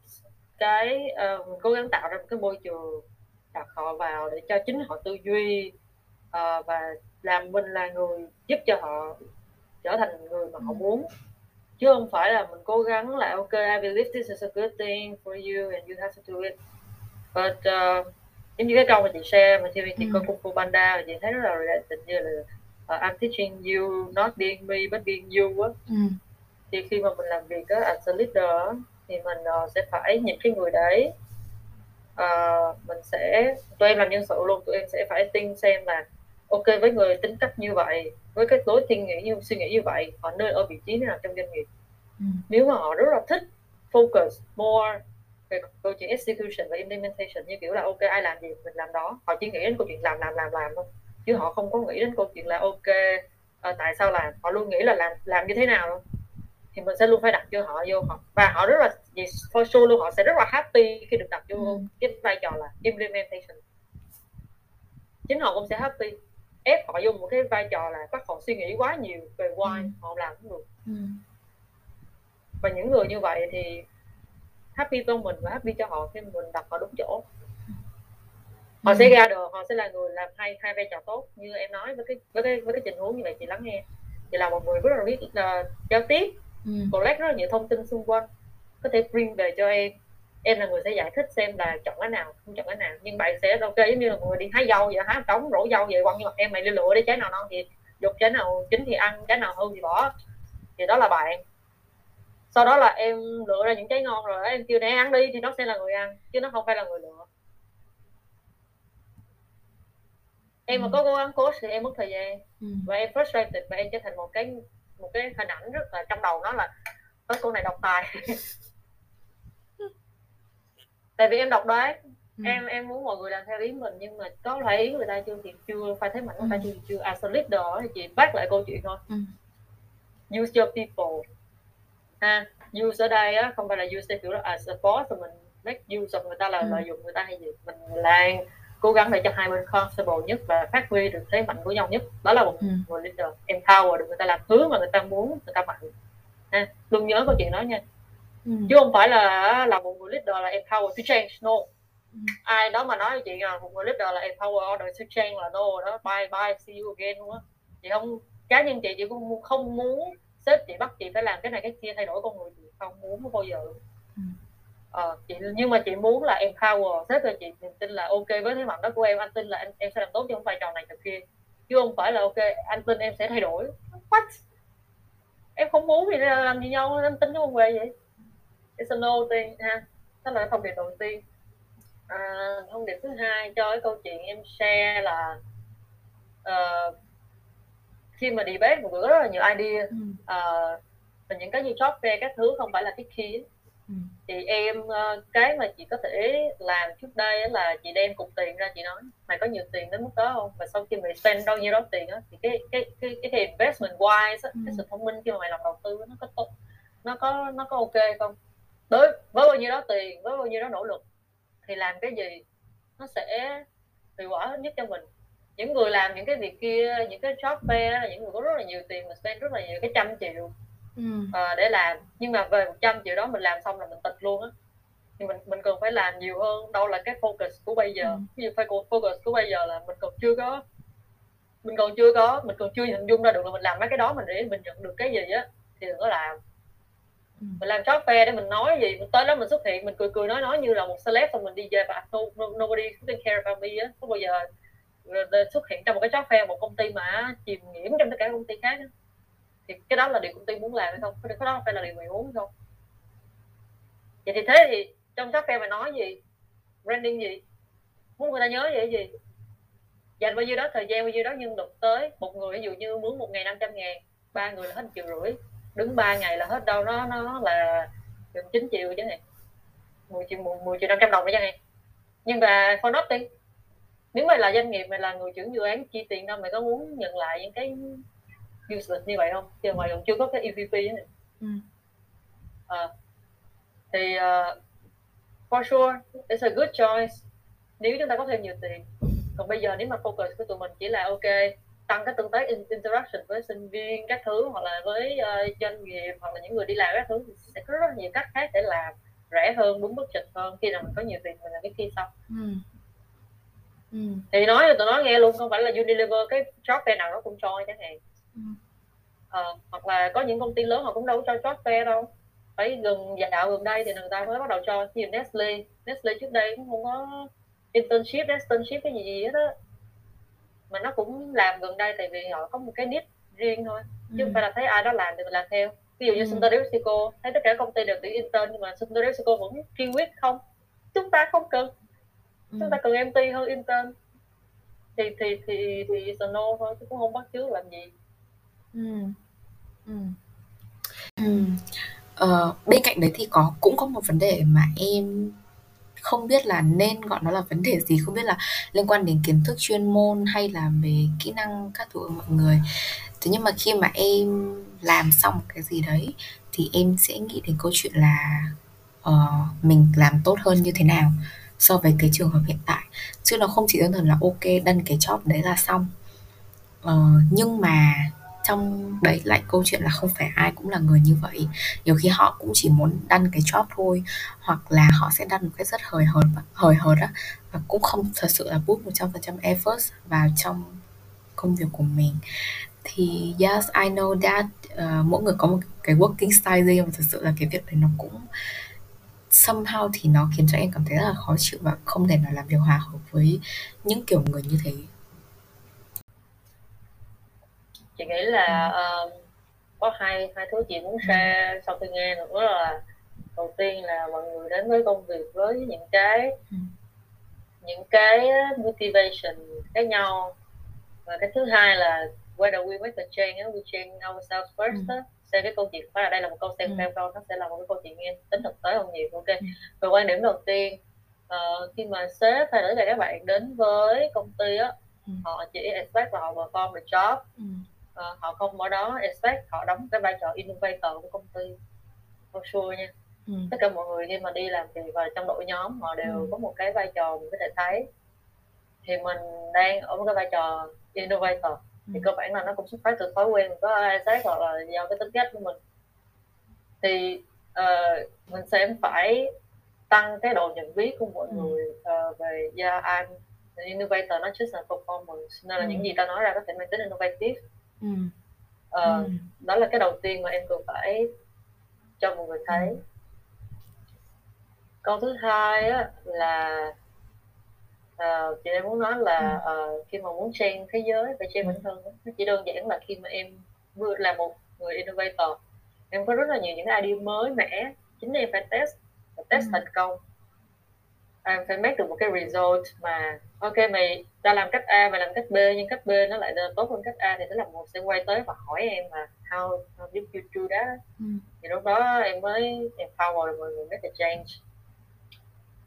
cái uh, mình cố gắng tạo ra một cái môi trường đặt họ vào để cho chính họ tư duy uh, và làm mình là người giúp cho họ trở thành người mà họ ừ. muốn chứ không phải là mình cố gắng là ok I believe this is a good thing for you and you have to do it but uh, giống như cái câu mà chị share mà khi chị ừ. coi Kung Fu Panda và chị thấy rất là related như là uh, I'm teaching you not being me but being you á ừ. thì khi mà mình làm việc á as a leader thì mình uh, sẽ phải nhìn cái người đấy uh, mình sẽ tụi em làm nhân sự luôn tụi em sẽ phải tin xem là ok với người tính cách như vậy với cái lối suy nghĩ như suy nghĩ như vậy họ nên ở vị trí nào trong doanh nghiệp? Ừ. nếu mà họ rất là thích focus more về câu chuyện execution và implementation như kiểu là ok ai làm gì mình làm đó. Họ chỉ nghĩ đến câu chuyện làm làm làm làm thôi chứ họ không có nghĩ đến câu chuyện là ok à, tại sao làm? Họ luôn nghĩ là làm làm như thế nào thì mình sẽ luôn phải đặt cho họ vô họ. Và họ rất là for sure luôn họ sẽ rất là happy khi được đặt vô ừ. cái vai trò là implementation. Chính họ cũng sẽ happy ép họ vô một cái vai trò là bắt họ suy nghĩ quá nhiều về why ừ. họ làm không được ừ. và những người như vậy thì happy cho mình và happy cho họ khi mình đặt họ đúng chỗ họ ừ. sẽ ra được họ sẽ là người làm hai hai vai trò tốt như em nói với cái với cái với cái tình huống như vậy chị lắng nghe chị là một người rất là biết uh, giao tiếp ừ. collect rất là nhiều thông tin xung quanh có thể bring về cho em em là người sẽ giải thích xem là chọn cái nào không chọn cái nào. Nhưng bạn sẽ ok giống như là người đi hái dâu vậy hái trống rổ dâu vậy quăng như mặt em mày đi lựa đi trái nào non thì dục trái nào chín thì ăn trái nào hư thì bỏ. Thì đó là bạn. Sau đó là em lựa ra những trái ngon rồi em kêu để ăn đi thì nó sẽ là người ăn chứ nó không phải là người lựa. Em mà ừ. có cố gắng cố thì em mất thời gian. Ừ. và em frustrated và em trở thành một cái một cái hình ảnh rất là trong đầu nó là cái cô này độc tài tại vì em độc đoán ừ. em em muốn mọi người làm theo ý mình nhưng mà có phải ý người ta chưa thì chưa phải thấy mạnh người ta ừ. chưa chưa as a leader thì chị bắt lại câu chuyện thôi ừ. use your people ha use ở đây á không phải là use kiểu là as a boss mình make use of người ta là ừ. lợi dụng người ta hay gì mình là cố gắng để cho hai bên comfortable nhất và phát huy được thế mạnh của nhau nhất đó là một ừ. người leader empower được người ta làm thứ mà người ta muốn người ta mạnh ha luôn nhớ câu chuyện đó nha ừ. chứ không phải là là một người leader là empower to change no. Ừ. ai đó mà nói chuyện là một người leader là empower order to change là no đó. Bye bye see you again luôn á. Chị không cá nhân chị chị cũng không muốn sếp chị bắt chị phải làm cái này cái kia thay đổi con người chị. Không muốn bao giờ ừ. ờ, chị nhưng mà chị muốn là empower sếp cho chị. Niềm tin là ok với thế mạnh đó của em. Anh tin là anh em sẽ làm tốt trong vai trò này thật kia. Chứ không phải là ok anh tin em sẽ thay đổi. What? Em không muốn thì làm gì nhau anh tin không về vậy it's a no thing ha đó là thông điệp đầu tiên à, thông điệp thứ hai cho cái câu chuyện em share là uh, khi mà debate một người rất là nhiều idea ừ. uh, và những cái như software các thứ không phải là cái key ừ. thì em uh, cái mà chị có thể làm trước đây là chị đem cục tiền ra chị nói mày có nhiều tiền đến mức đó không và sau khi mày spend bao nhiêu đó tiền á thì cái cái cái cái, cái investment wise ừ. cái sự thông minh khi mà mày làm đầu tư nó có tốt nó có nó có ok không với với bao nhiêu đó tiền với bao nhiêu đó nỗ lực thì làm cái gì nó sẽ hiệu quả nhất cho mình những người làm những cái việc kia những cái job fair là những người có rất là nhiều tiền mà spend rất là nhiều cái trăm triệu ừ. uh, để làm nhưng mà về 100 triệu đó mình làm xong là mình tịch luôn á thì mình mình cần phải làm nhiều hơn đâu là cái focus của bây giờ ừ. ví dụ phải focus của bây giờ là mình còn chưa có mình còn chưa có mình còn chưa hình dung ra được là mình làm mấy cái đó mình để mình nhận được cái gì á thì đừng có làm. Ừ. mình làm chót phe để mình nói gì mình tới đó mình xuất hiện mình cười cười nói nói như là một celeb xong mình đi về và no, no, nobody didn't care about me á. Có bao giờ ờ, ờ, xuất hiện trong một cái chót phe một công ty mà chìm nhiễm trong tất cả công ty khác thì cái đó là điều công ty muốn làm hay không? Cái đó phải là điều mình muốn hay không? Vậy thì thế thì trong chót phe mày nói gì? Branding gì? Muốn người ta nhớ vậy gì? Dành bao nhiêu đó thời gian bao nhiêu đó nhân lực tới một người ví dụ như mướn một ngày năm trăm ngàn ba người là hết triệu rưỡi đứng ba ngày là hết đâu nó nó là gần chín triệu chứ này mười triệu mười triệu năm trăm đồng đấy chứ này nhưng mà for nothing nếu mày là doanh nghiệp mày là người trưởng dự án chi tiền đâu mày có muốn nhận lại những cái useless như vậy không? Chứ ngoài còn chưa có cái EVP này ừ. à, thì uh, for sure it's a good choice. Nếu chúng ta có thêm nhiều tiền. Còn bây giờ nếu mà focus của tụi mình chỉ là ok tăng cái tương tác interaction với sinh viên các thứ hoặc là với uh, doanh nghiệp hoặc là những người đi làm các thứ thì sẽ có rất nhiều cách khác để làm rẻ hơn đúng bước trình hơn khi nào mình có nhiều tiền mình làm cái kia xong ừ. Ừ. thì nói tụi nó nghe luôn không phải là Unilever cái job fair nào nó cũng cho chẳng hạn ừ. à, hoặc là có những công ty lớn họ cũng đâu có cho job fair đâu phải gần dạo gần đây thì người ta mới bắt đầu cho như Nestle Nestle trước đây cũng không có internship externship cái gì gì hết á mà nó cũng làm gần đây tại vì họ có một cái niche riêng thôi chứ không ừ. phải là thấy ai đó làm thì mình làm theo ví dụ như ừ. Suntory thấy tất cả công ty đều tuyển intern nhưng mà Suntory vẫn kiên quyết không chúng ta không cần ừ. chúng ta cần MT hơn intern thì thì thì thì it's no thôi chứ cũng không bắt chước làm gì ừ. Ừ. Ừ. Ờ, bên cạnh đấy thì có cũng có một vấn đề mà em không biết là nên gọi nó là vấn đề gì không biết là liên quan đến kiến thức chuyên môn hay là về kỹ năng các thứ của mọi người. Thế nhưng mà khi mà em làm xong một cái gì đấy thì em sẽ nghĩ đến câu chuyện là uh, mình làm tốt hơn như thế nào so với cái trường hợp hiện tại. Chứ nó không chỉ đơn thuần là ok đăng cái job đấy là xong. Uh, nhưng mà trong đấy lại câu chuyện là không phải ai cũng là người như vậy. Nhiều khi họ cũng chỉ muốn đăng cái job thôi hoặc là họ sẽ đăng một cái rất hời hợt hời hợt á. Và cũng không thật sự là put 100% effort vào trong công việc của mình. Thì yes I know that uh, mỗi người có một cái working style riêng và thật sự là cái việc này nó cũng somehow thì nó khiến cho em cảm thấy rất là khó chịu và không thể nào làm việc hòa hợp với những kiểu người như thế chị nghĩ là uh, có hai hai thứ chị muốn ừ. share sau khi nghe nữa là đầu tiên là mọi người đến với công việc với những cái ừ. những cái motivation khác nhau và cái thứ hai là whether we make a change we change ourselves first ừ. xem cái câu chuyện phải là đây là một câu xem ừ. câu nó sẽ là một cái câu chuyện nghe tính thực tế hơn nhiều ok ừ. về quan điểm đầu tiên uh, khi mà sếp hay là các bạn đến với công ty á ừ. họ chỉ expect là họ perform the job ừ uh, họ không ở đó expect họ đóng cái vai trò innovator của công ty for sure nha ừ. tất cả mọi người khi mà đi làm việc và trong đội nhóm họ đều ừ. có một cái vai trò mình có thể thấy thì mình đang ở một cái vai trò innovator ừ. thì cơ bản là nó cũng xuất phát từ thói quen có xét hoặc là do cái tính cách của mình thì uh, mình sẽ phải tăng cái độ nhận biết của mọi ừ. người uh, về yeah, I'm an innovator not just a performance nên là ừ. những gì ta nói ra có thể mang tính innovative ừ. Ờ, ừ. đó là cái đầu tiên mà em cần phải cho mọi người thấy ừ. câu thứ hai á, là uh, chị em muốn nói là uh, khi mà muốn change thế giới phải change bản thân nó chỉ đơn giản là khi mà em vừa là một người innovator em có rất là nhiều những idea mới mẻ chính em phải test phải test ừ. thành công em phải make được một cái result mà ok mày ta làm cách A và làm cách B nhưng cách B nó lại tốt hơn cách A thì nó là một sẽ quay tới và hỏi em là how, how did you do that ừ. thì lúc đó em mới empower mọi người make a change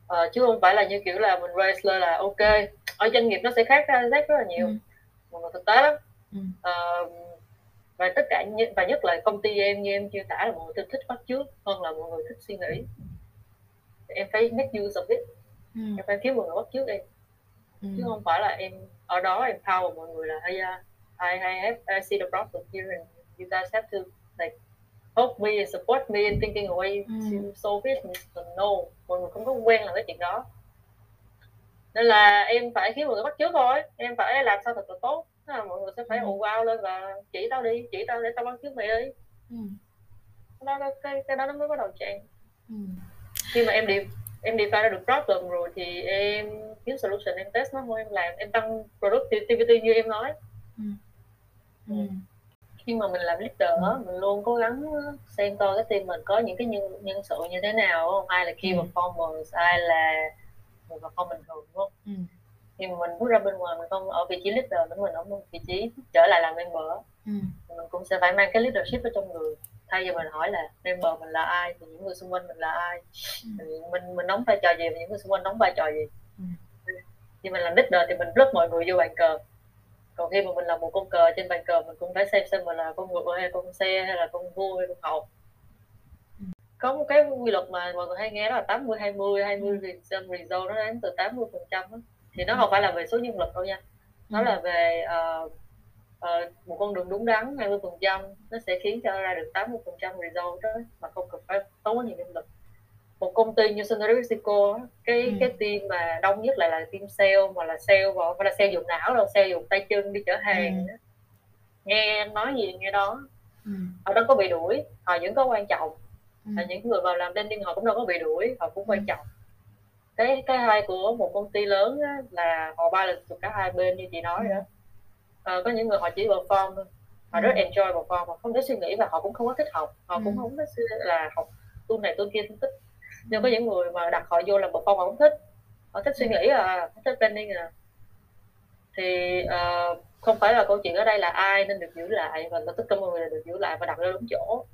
ờ, chứ không phải là như kiểu là mình lên là ok ở doanh nghiệp nó sẽ khác ra rất là nhiều ừ. mà thực tế lắm ừ. ờ, và tất cả và nhất là công ty em như em chia tả là mọi người thích bắt trước hơn là mọi người thích suy nghĩ em phải make use of it ừ. em phải kiếm một người bắt trước em ừ. chứ không phải là em ở đó em power mọi người là uh, I, I have I see the problem here and you guys have to like help me and support me in thinking a way ừ. to solve it no mọi người không có quen làm cái chuyện đó nên là em phải khiến mọi người bắt chước thôi em phải làm sao thật là tốt là mọi người sẽ phải ừ. ù lên và chỉ tao đi chỉ tao để tao bắt chước mày đi ừ. đó cái cái đó nó mới bắt đầu chạy ừ. khi mà em đi em đi ra được problem rồi thì em kiếm solution em test nó thôi em làm em tăng productivity như em nói ừ. Ừ. khi mà mình làm leader ừ. mình luôn cố gắng xem coi cái team mình có những cái nhân nhân sự như thế nào không ai là key ừ. performance ai là người perform bình thường đúng không ừ. khi mà mình bước ra bên ngoài mình không ở vị trí leader nữa mình ở một vị trí trở lại làm member ừ. mình cũng sẽ phải mang cái leadership ở trong người thay vì mình hỏi là member mình là ai thì những người xung quanh mình là ai? Ừ. mình mình đóng vai trò gì và những người xung quanh đóng vai trò gì? Ừ. khi mình làm leader thì mình rất mọi người vô bàn cờ. Còn khi mà mình là một con cờ trên bàn cờ mình cũng phải xem xem mình là con ngựa hay con xe hay là con vua hay con hầu. Ừ. có một cái quy luật mà mọi người hay nghe đó là 80 20 20 result nó đến từ 80 phần trăm thì nó không phải là về số nhân lực đâu nha. Nó là về uh, uh, một con đường đúng đắn 20 phần trăm nó sẽ khiến cho ra được 80 phần trăm result đó mà không cần phải tốn quá nhiều nhân lực một công ty như Sunday Mexico cái ừ. cái team mà đông nhất lại là team sale mà là sale và phải là sale dùng não đâu sale dùng tay chân đi chở hàng ừ. nghe nói gì nghe đó ừ. họ đâu có bị đuổi họ vẫn có quan trọng ừ. là những người vào làm branding họ cũng đâu có bị đuổi họ cũng quan ừ. trọng cái cái hai của một công ty lớn á, là họ ba được cả hai bên như chị nói ừ. đó à, có những người họ chỉ perform thôi. Họ rất ừ. enjoy perform họ không có suy nghĩ và họ cũng không có thích học. Họ ừ. cũng không có là học tu này tu kia không thích. Nhưng có những người mà đặt họ vô làm perform họ không thích. Họ thích suy nghĩ à thích planning à. Thì uh, không phải là câu chuyện ở đây là ai nên được giữ lại và tất cả mọi người được giữ lại và đặt ra đúng chỗ.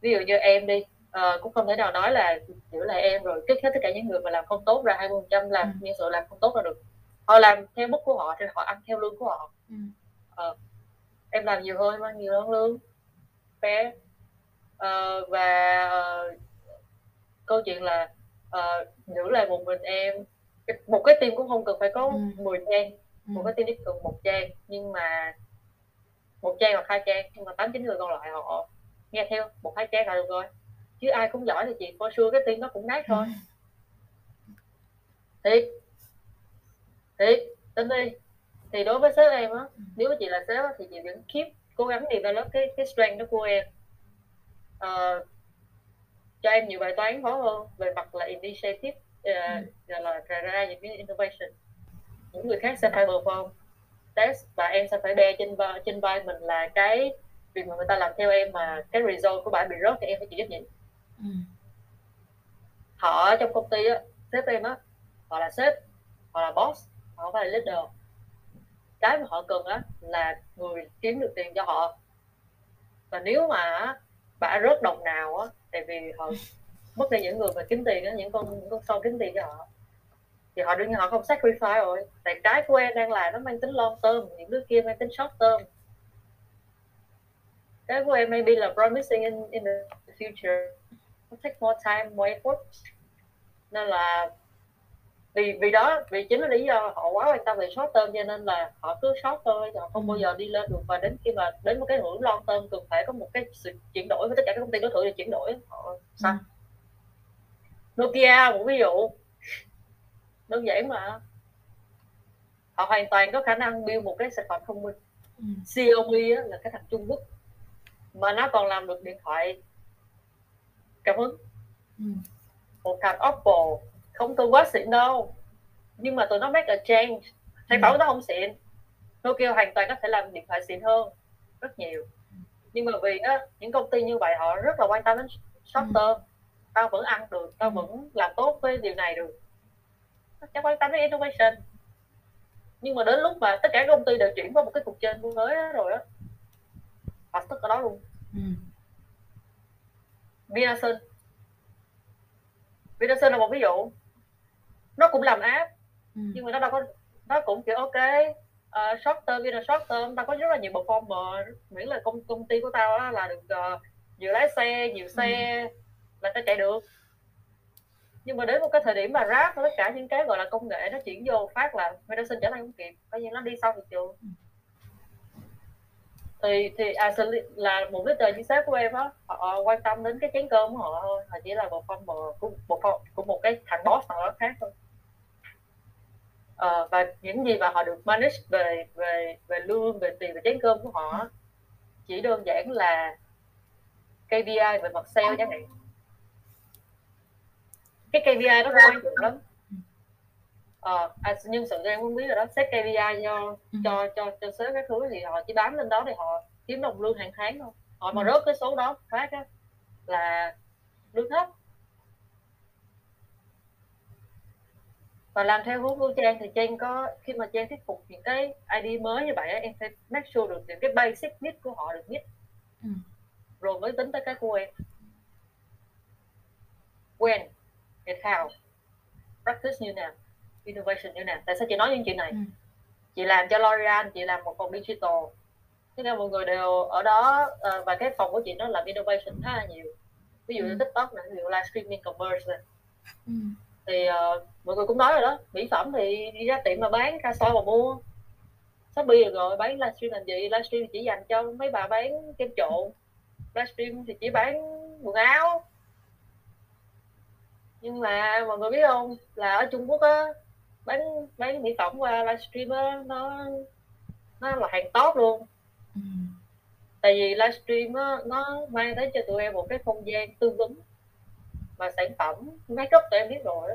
Ví dụ như em đi uh, cũng không thể nào nói là giữ lại em rồi kích hết tất cả những người mà làm không tốt ra 20 phần trăm làm ừ. nhân sự làm không tốt là được. Họ làm theo mức của họ thì họ ăn theo lương của họ ừ. ờ, em làm nhiều hơn mang nhiều hơn lương bé. Ờ, và uh, câu chuyện là uh, giữ lại một mình em. Một cái team cũng không cần phải có ừ. 10 trang. Ừ. một cái team chỉ cần một trang. Nhưng mà một trang hoặc hai trang. Nhưng mà tám chín người còn lại họ nghe theo. Một hai trang là được rồi. Chứ ai cũng giỏi thì chị for sure cái team nó cũng nát thôi. Ừ. thiệt. Thì tính đi thì đối với sếp em á ừ. nếu mà chị là sếp thì chị vẫn keep cố gắng develop cái cái strength đó của em uh, cho em nhiều bài toán khó hơn về mặt là initiative uh, ừ. là ra, ra những cái innovation những người khác sẽ phải perform test và em sẽ phải đe trên vai trên vai mình là cái việc mà người ta làm theo em mà cái result của bạn bị rớt thì em phải chịu trách nhiệm ừ. họ trong công ty á sếp em á họ là sếp họ là boss họ phải là leader cái mà họ cần á là người kiếm được tiền cho họ. Và nếu mà bà rớt đồng nào á tại vì họ mất đi những người mà kiếm tiền á những con những con sâu kiếm tiền cho họ thì họ đương nhiên họ không sacrifice rồi. Tại cái của em đang làm nó mang tính long term những đứa kia mang tính short term. Cái của em maybe là promising in, in the future. It take more time more effort. Nên là vì vì đó vì chính là lý do họ quá quan tâm về short term cho nên là họ cứ short thôi họ không bao giờ đi lên được. Và đến khi mà đến một cái ngưỡng long term cần phải có một cái sự chuyển đổi với tất cả các công ty đối thủ để chuyển đổi họ sao? Ừ. Nokia một ví dụ. Đơn giản mà. Họ hoàn toàn có khả năng build một cái sản phẩm thông minh. Ừ. Xiaomi là cái thằng Trung Quốc. Mà nó còn làm được điện thoại cảm hứng ừ. một thằng Oppo không cần quá xịn đâu. Nhưng mà tụi nó make a change. Sản phẩm ừ. nó không xịn. Nokia hoàn toàn có thể làm điện thoại xịn hơn. Rất nhiều. Nhưng mà vì á, những công ty như vậy họ rất là quan tâm đến short ừ. term tao vẫn ăn được tao ừ. vẫn làm tốt với điều này được. Chắc quan tâm đến innovation. Nhưng mà đến lúc mà tất cả công ty đều chuyển qua một cái cuộc chơi mới đó rồi á họ tất ở đó luôn. Ừ. Vinasun Vinasun là một ví dụ nó cũng làm app. Ừ. nhưng mà nó đâu có nó cũng kiểu ok uh, short term là short term tao có rất là nhiều performer. Miễn là công công ty của tao là được uh, nhiều lái xe nhiều xe ừ. là tao chạy được. Nhưng mà đến một cái thời điểm mà rap tất cả những cái gọi là công nghệ nó chuyển vô phát là medicine trở tay không kịp. Coi như nó đi sau thị trường. Thì thì à, là một cái tờ chính xác của em á họ quan tâm đến cái chén cơm của họ thôi. Họ chỉ là một con bò của một của một cái thằng boss nào đó khác thôi à, và những gì mà họ được manage về về về lương về tiền về chén cơm của họ chỉ đơn giản là KPI về mặt sale chẳng hạn cái KPI không quan trọng lắm ờ à, nhân sự em không biết rồi đó set KPI cho ừ. cho cho cho sếp các thứ thì họ chỉ bám lên đó thì họ kiếm đồng lương hàng tháng thôi họ mà ừ. rớt cái số đó phát á là lương thấp và làm theo hướng của trang thì trang có khi mà trang thuyết phục những cái ID mới như vậy em phải make sure được những cái basic nhất của họ được nhất ừ. rồi mới tính tới cái của em when and how practice như nào innovation như nào tại sao chị nói những chuyện này ừ. chị làm cho L'Oreal chị làm một phòng digital thế nên mọi người đều ở đó uh, và cái phòng của chị nó làm innovation khá là nhiều ví dụ như ừ. tiktok này ví dụ livestreaming commerce này ừ. Thì uh, mọi người cũng nói rồi đó mỹ phẩm thì đi ra tiệm mà bán ca soi mà mua. Shopee rồi bán livestream làm gì? Livestream chỉ dành cho mấy bà bán kem trộn livestream thì chỉ bán quần áo. Nhưng mà mọi người biết không là ở Trung Quốc á bán bán mỹ phẩm qua livestream á nó nó là hàng top luôn. Ừ. tại vì livestream á nó mang tới cho tụi em một cái không gian tư vấn mà sản phẩm make up tụi em biết rồi đó.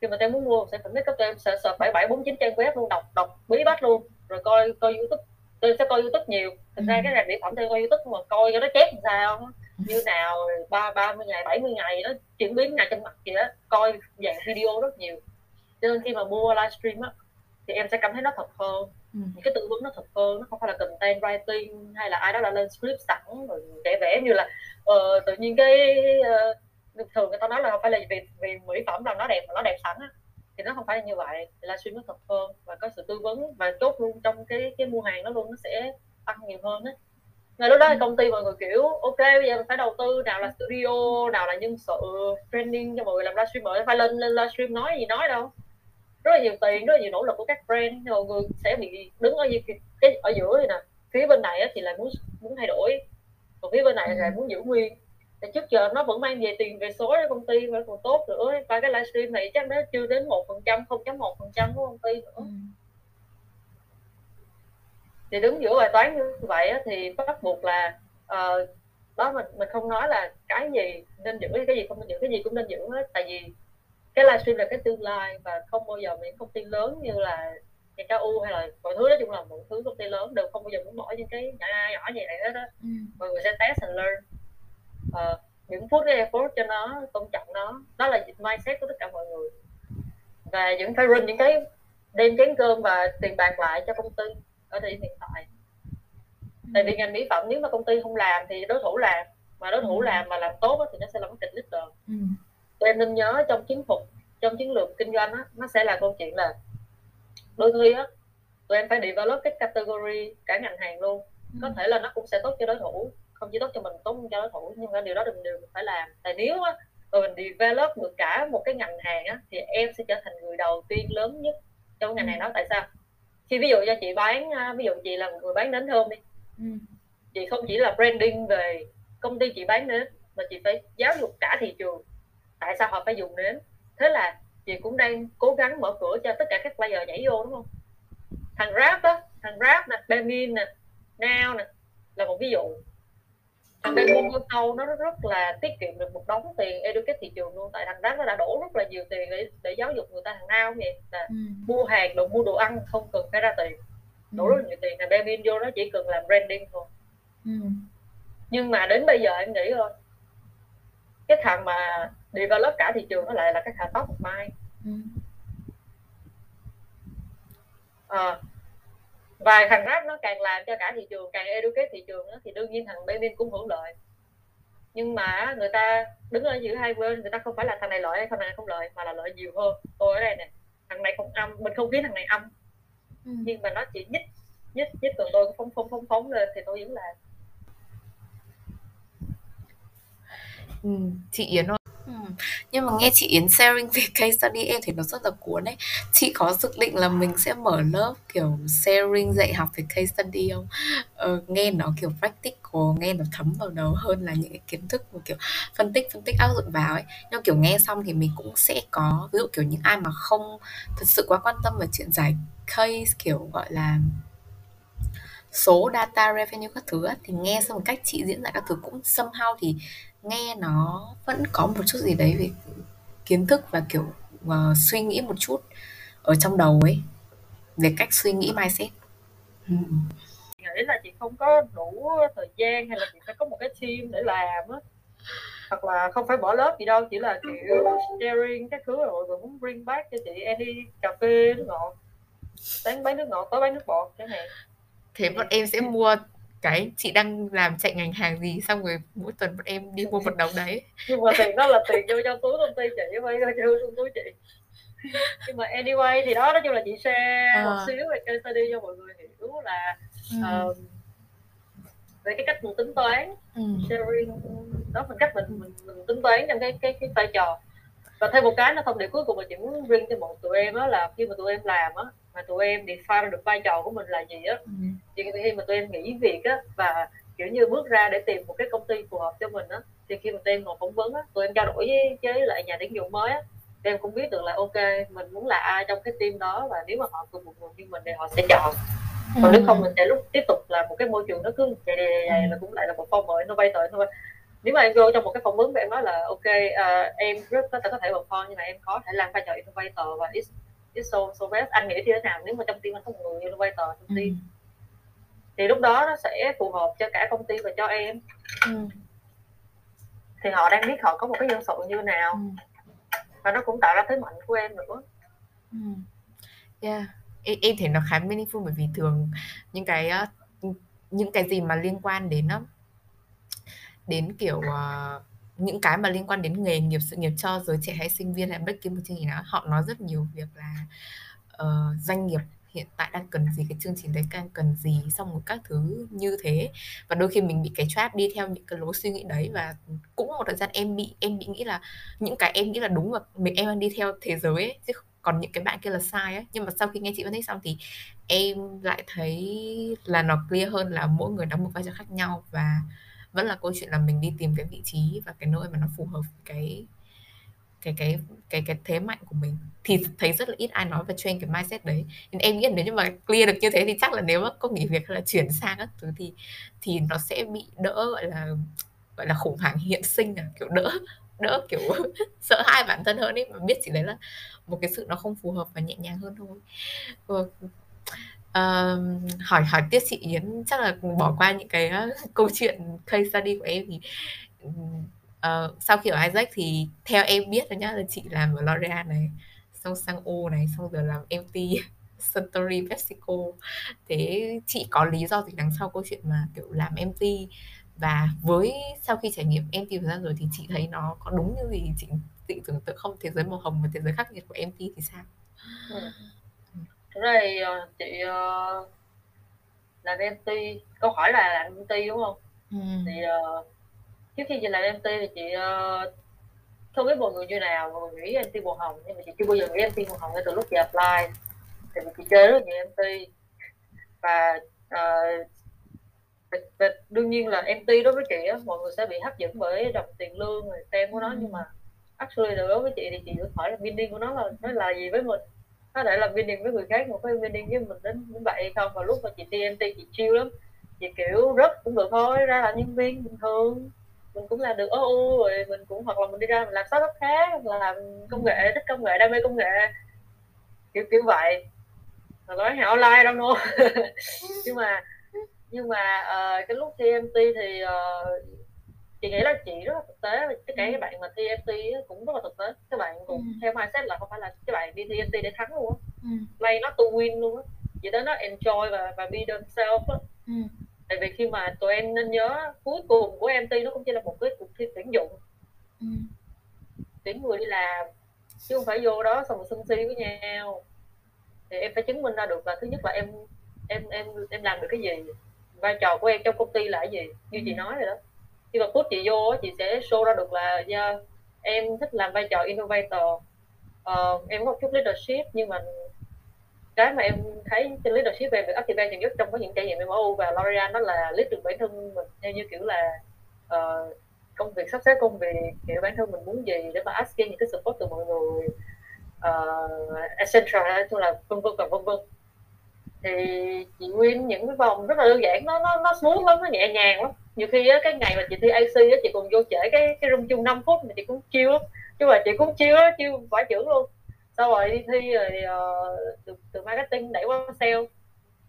Khi mà em muốn mua sản phẩm make up tụi em sợ sợ bảy bảy bốn chín trang web luôn đọc đọc bí bách luôn rồi coi coi youtube. Tôi sẽ coi youtube nhiều. Thực ra ừ. cái này mỹ phẩm tôi coi youtube mà coi cho nó chép làm sao như nào ba ba mươi ngày 70 ngày nó chuyển biến ngày trên mặt gì đó coi dạng video rất nhiều. Cho nên khi mà mua livestream á thì em sẽ cảm thấy nó thật hơn. Ừ. những cái tư vấn nó thật hơn nó không phải là content writing hay là ai đó là lên script sẵn rồi vẽ vẽ như là uh, tự nhiên cái uh, thường người ta nói là không phải là vì vì mỹ phẩm là nó đẹp mà nó đẹp sẵn á. Thì nó không phải là như vậy. Livestream nó thật hơn và có sự tư vấn và chốt luôn trong cái cái mua hàng nó luôn, nó sẽ tăng nhiều hơn đấy ngay lúc đó thì công ty mọi người kiểu, ok, bây giờ mình phải đầu tư nào là studio, nào là nhân sự training cho mọi người làm livestream mọi phải lên lên livestream nói gì nói đâu. Rất là nhiều tiền, rất là nhiều nỗ lực của các brand. Nhưng mọi người sẽ bị đứng ở cái, ở giữa này nè, phía bên này thì lại muốn muốn thay đổi. Còn phía bên này lại muốn giữ nguyên thì trước giờ nó vẫn mang về tiền về số cho công ty và còn tốt nữa. Và cái livestream này chắc nó chưa đến một phần trăm không chấm một phần trăm của công ty nữa. Ừ. thì đứng giữa bài toán như vậy thì bắt buộc là uh, đó mình mình không nói là cái gì nên giữ cái gì không nên giữ cái gì cũng nên giữ hết. Tại vì cái livestream là cái tương lai và không bao giờ những công ty lớn như là KU hay là mọi thứ nói chung là một thứ công ty lớn đều không bao giờ muốn bỏ những cái nhỏ nhỏ như này hết á. Ừ. mọi người sẽ test and learn uh, những phút cái effort cho nó tôn trọng nó. Đó là mindset của tất cả mọi người. Và những phải run những cái đem chén cơm và tiền bạc lại cho công ty ở thời điểm hiện tại tại vì ngành mỹ phẩm nếu mà công ty không làm thì đối thủ làm. Mà đối thủ ừ. làm mà làm tốt thì nó sẽ là một kịch leader. Ừ. Tụi em nên nhớ trong chiến thuật trong chiến lược kinh doanh á nó sẽ là câu chuyện là đôi khi á tụi em phải develop cái category cả ngành hàng luôn. Ừ. có thể là nó cũng sẽ tốt cho đối thủ không chỉ tốt cho mình tốt cho đối thủ nhưng mà điều đó đừng điều mình phải làm. Tại nếu á rồi mình develop được cả một cái ngành hàng á thì em sẽ trở thành người đầu tiên lớn nhất trong ngành hàng đó. Tại sao? Khi ví dụ cho chị bán ví dụ chị là một người bán đến thơm đi. Ừ. chị không chỉ là branding về công ty chị bán đến mà chị phải giáo dục cả thị trường tại sao họ phải dùng nến. Thế là chị cũng đang cố gắng mở cửa cho tất cả các player nhảy vô đúng không? Thằng rap á thằng rap nè Bemin nè Now nè là một ví dụ thằng Bemin vô sau nó rất là tiết kiệm được một đống tiền educate thị trường luôn tại thằng rap nó đã đổ rất là nhiều tiền để để giáo dục người ta thằng Now vậy là ừ. mua hàng đồ mua đồ ăn không cần phải ra tiền đổ ừ. rất là nhiều tiền thằng Bemin vô nó chỉ cần làm branding thôi ừ. nhưng mà đến bây giờ em nghĩ thôi cái thằng mà develop cả thị trường nó lại là cái thằng top of mind ừ. à, và thằng rap nó càng làm cho cả thị trường càng educate thị trường đó, thì đương nhiên thằng Benin cũng hưởng lợi. Nhưng mà người ta đứng ở giữa hai bên người ta không phải là thằng này lợi hay thằng này không lợi mà là lợi nhiều hơn. Tôi ở đây nè thằng này không âm mình không khiến thằng này âm. Ừ. nhưng mà nó chỉ nhích nhích nhích còn tôi phóng phóng phóng phóng lên thì tôi vẫn làm ừ, chị Yến ơi ừ. nhưng mà nghe chị Yến sharing về case study em thì nó rất là cuốn ấy chị có dự định là mình sẽ mở lớp kiểu sharing dạy học về case study không ờ, nghe nó kiểu practical nghe nó thấm vào đầu hơn là những cái kiến thức mà kiểu phân tích phân tích áp dụng vào ấy nhưng kiểu nghe xong thì mình cũng sẽ có ví dụ kiểu những ai mà không thật sự quá quan tâm về chuyện giải case kiểu gọi là số data revenue các thứ thì nghe xong một cách chị diễn giải các thứ cũng somehow thì nghe nó vẫn có một chút gì đấy về kiến thức và kiểu uh, suy nghĩ một chút ở trong đầu ấy về cách suy nghĩ mindset. Ừ. nghĩ là chị không có đủ thời gian hay là chị phải có một cái team để làm á. Hoặc là không phải bỏ lớp gì đâu chỉ là kiểu sharing các thứ rồi rồi muốn bring back cho chị em đi cà phê nước ngọt sáng bán nước ngọt tối bán nước bọt chẳng hạn. Thế bọn em sẽ mua cái chị đang làm chạy ngành hàng gì xong rồi mỗi tuần bọn em đi mua một đồng đấy nhưng mà tiền đó là tiền vô trong túi công ty chị phải vô trong túi chị nhưng mà anyway thì đó nói chung là chị share à. một xíu về case study cho mọi người hiểu là ừ. uh, về cái cách mình tính toán ừ. sharing đó mình cách mình, mình mình tính toán trong cái cái cái vai trò và thêm một cái nó thông điệp cuối cùng mà chị muốn riêng cho một tụi em đó là khi mà tụi em làm á mà tụi em define được vai trò của mình là gì á. Ừ. thì khi mà tụi em nghỉ việc á và kiểu như bước ra để tìm một cái công ty phù hợp cho mình á thì khi mà tụi em ngồi phỏng vấn á tụi em trao đổi với, với lại nhà tuyển dụng mới á tụi em cũng biết được là ok mình muốn là ai trong cái team đó và nếu mà họ cần một người như mình thì họ sẽ chọn. Còn nếu không mình sẽ lúc tiếp tục là một cái môi trường nó cứ vậy này là cũng lại là một phong mới nó vay tội thôi nếu mà em vô trong một cái phỏng vấn và em nói là ok uh, em rất có thể có thể perform nhưng mà em có thể làm vai trò innovator và it's so so best anh nghĩ như thế nào nếu mà trong team anh có một người innovator trong team ừ. thì lúc đó nó sẽ phù hợp cho cả công ty và cho em ừ. thì họ đang biết họ có một cái nhân sự như nào ừ. và nó cũng tạo ra thế mạnh của em nữa ừ. yeah em, em thấy nó khá meaningful bởi vì thường những cái những cái gì mà liên quan đến đến kiểu uh, những cái mà liên quan đến nghề nghiệp sự nghiệp cho giới trẻ hay sinh viên hay bất kỳ một chương trình nào họ nói rất nhiều việc là uh, doanh nghiệp hiện tại đang cần gì cái chương trình đấy đang cần gì xong rồi các thứ như thế. Và đôi khi mình bị cái trap đi theo những cái lối suy nghĩ đấy và cũng một thời gian em bị em bị nghĩ là những cái em nghĩ là đúng và mình em đang đi theo thế giới ấy, chứ còn những cái bạn kia là sai ấy. Nhưng mà sau khi nghe chị phân tích xong thì em lại thấy là nó clear hơn là mỗi người đóng một vai trò khác nhau và vẫn là câu chuyện là mình đi tìm cái vị trí và cái nơi mà nó phù hợp với cái cái cái cái cái thế mạnh của mình. Thì thấy rất là ít ai nói về train cái mindset đấy. Nên em nghĩ nếu như mà clear được như thế thì chắc là nếu mà có nghỉ việc hay là chuyển sang các thứ thì thì nó sẽ bị đỡ, gọi là gọi là khủng hoảng hiện sinh à. Kiểu đỡ đỡ kiểu sợ hai bản thân hơn ấy. Mà biết chỉ đấy là một cái sự nó không phù hợp và nhẹ nhàng hơn thôi. Ờ, hỏi hỏi tiếp chị Yến chắc là bỏ qua những cái uh, câu chuyện case study của em thì uh, sau khi ở Isaac thì theo em biết rồi nhá là chị làm ở L'Oreal này xong sang O này xong giờ làm MT Suntory PepsiCo. Thế chị có lý do gì đằng sau câu chuyện mà kiểu làm MT và với sau khi trải nghiệm MT thời gian rồi thì chị thấy nó có đúng như gì? Chị chị tưởng tượng không? Thế giới màu hồng và thế giới khắc nghiệt của MT thì sao? Ừ. Ra thì ờ, chị uh, làm MT câu hỏi là làm MT đúng không? Ừ. Thì uh, trước khi chị làm MT thì chị uh, không biết mọi người như nào mọi người nghĩ MT màu hồng nhưng mà chị chưa bao giờ nghĩ MT màu hồng ngay từ lúc chị apply. Thì chị chơi rất nhiều MT và uh, và đương nhiên là MT đối với chị á, mọi người sẽ bị hấp dẫn bởi đồng tiền lương rồi tem của nó. Nhưng mà actually đối với chị thì chị được hỏi là meaning của nó là nó là gì với mình có thể là meaning với người khác một cái meaning với mình đến đến vậy không? Và lúc mà chị TNT chị chiêu lắm. Chị kiểu rất cũng được thôi ra là nhân viên bình thường. Mình cũng làm được OU rồi mình cũng hoặc là mình đi ra mình làm startup khác làm công nghệ thích công nghệ đam mê công nghệ. Kiểu kiểu vậy. Mà nói hảo online đâu nô nhưng mà nhưng mà uh, cái lúc TMT thì uh, chị nghĩ là chị rất là thực tế và tất cả các bạn mà thi MT cũng rất là thực tế các bạn cũng ừ. theo mindset là không phải là các bạn đi thi MT để thắng luôn á ừ. not to win luôn á chỉ tới nó enjoy và và be themselves á ừ. tại vì khi mà tụi em nên nhớ cuối cùng của MT nó cũng chỉ là một cái cuộc thi tuyển dụng ừ. tuyển người đi làm chứ không phải vô đó xong rồi sân si với nhau thì em phải chứng minh ra được là thứ nhất là em em em em làm được cái gì vai trò của em trong công ty là cái gì như ừ. chị nói rồi đó khi mà put chị vô chị sẽ show ra được là yeah, em thích làm vai trò innovator. Uh, em có một chút leadership nhưng mà cái mà em thấy trên leadership về việc activate nhiều nhất trong có những trải nghiệm MO và L'Oreal đó là lead được bản thân mình theo như kiểu là uh, công việc sắp xếp công việc kiểu bản thân mình muốn gì để mà asking những cái support từ mọi người ờ, uh, essential chung là vân vân và vân vân thì chị Nguyên những cái vòng rất là đơn giản nó nó nó smooth lắm nó nhẹ nhàng lắm. Nhiều khi á, cái ngày mà chị thi AC á, chị còn vô trễ cái cái room chung 5 phút mà chị cũng chiêu lắm. Chứ mà chị cũng chiêu á chiêu phải trưởng luôn. Sau rồi đi thi rồi uh, từ, từ marketing đẩy qua sale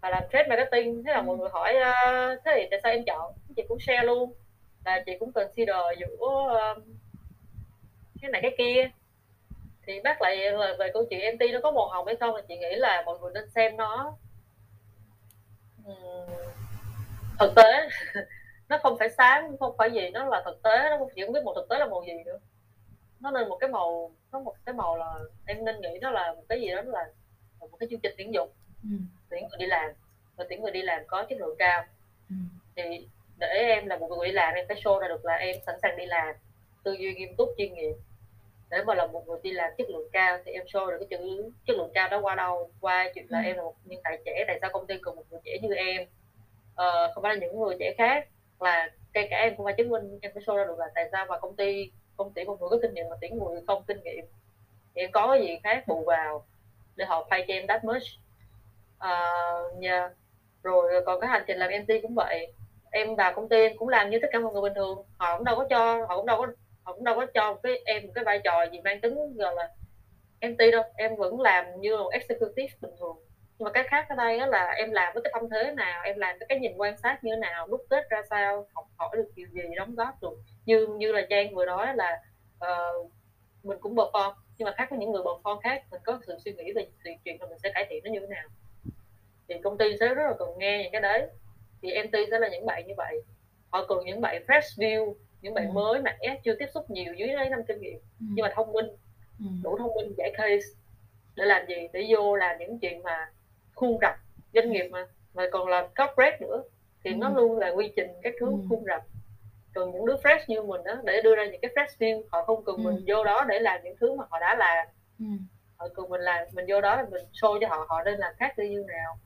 và làm trade marketing. Thế là mọi người hỏi uh, thế thì tại sao em chọn? Chị cũng share luôn. Là chị cũng consider giữa uh, cái này cái kia. Thì bác lại là về câu chuyện MT nó có màu hồng hay không thì chị nghĩ là mọi người nên xem nó thực tế nó không phải sáng không phải gì nó là thực tế nó chỉ không biết một thực tế là màu gì nữa nó lên một cái màu nó một cái màu là em nên nghĩ nó là một cái gì đó là một cái chương trình tuyển dụng ừ. tuyển người đi làm và tuyển người đi làm có chất lượng cao ừ. thì để em là một người đi làm em phải show ra được là em sẵn sàng đi làm tư duy nghiêm túc chuyên nghiệp để mà là một người đi làm chất lượng cao thì em show được cái chữ chất lượng cao đó qua đâu? Qua chuyện là ừ. em là một nhân tài trẻ tại sao công ty cần một người trẻ như em? Uh, không phải là những người trẻ khác là kể cả em cũng phải chứng minh em phải show ra được là tại sao mà công ty công ty một người có kinh nghiệm mà tuyển người không kinh nghiệm. Thì em có cái gì khác bù vào để họ pay cho em that much? Uh, yeah. rồi còn cái hành trình làm MT cũng vậy. Em vào công ty em cũng làm như tất cả mọi người bình thường họ cũng đâu có cho họ cũng đâu có không đâu có cho cái em một cái vai trò gì mang tính gọi là MT đâu. Em vẫn làm như một executive bình thường. Nhưng mà cái khác ở đây đó là em làm với cái tâm thế nào em làm với cái nhìn quan sát như thế nào đúc kết ra sao học hỏi được điều gì đóng góp được. Như như là trang vừa nói là uh, mình cũng perform nhưng mà khác với những người perform khác mình có sự suy nghĩ về chuyện là mình sẽ cải thiện nó như thế nào. Thì công ty sẽ rất là cần nghe những cái đấy. Thì MT sẽ là những bạn như vậy. Họ cần những bạn fresh view những bạn ừ. mới mẻ chưa tiếp xúc nhiều dưới đấy năm kinh nghiệm ừ. nhưng mà thông minh ừ. đủ thông minh giải case để làm gì để vô làm những chuyện mà khuôn rập doanh nghiệp mà mà còn làm corporate nữa thì ừ. nó luôn là quy trình các thứ ừ. khuôn rập cần những đứa fresh như mình đó để đưa ra những cái fresh view họ không cần ừ. mình vô đó để làm những thứ mà họ đã làm ừ. họ cần mình làm mình vô đó là mình show cho họ họ nên làm khác đi như nào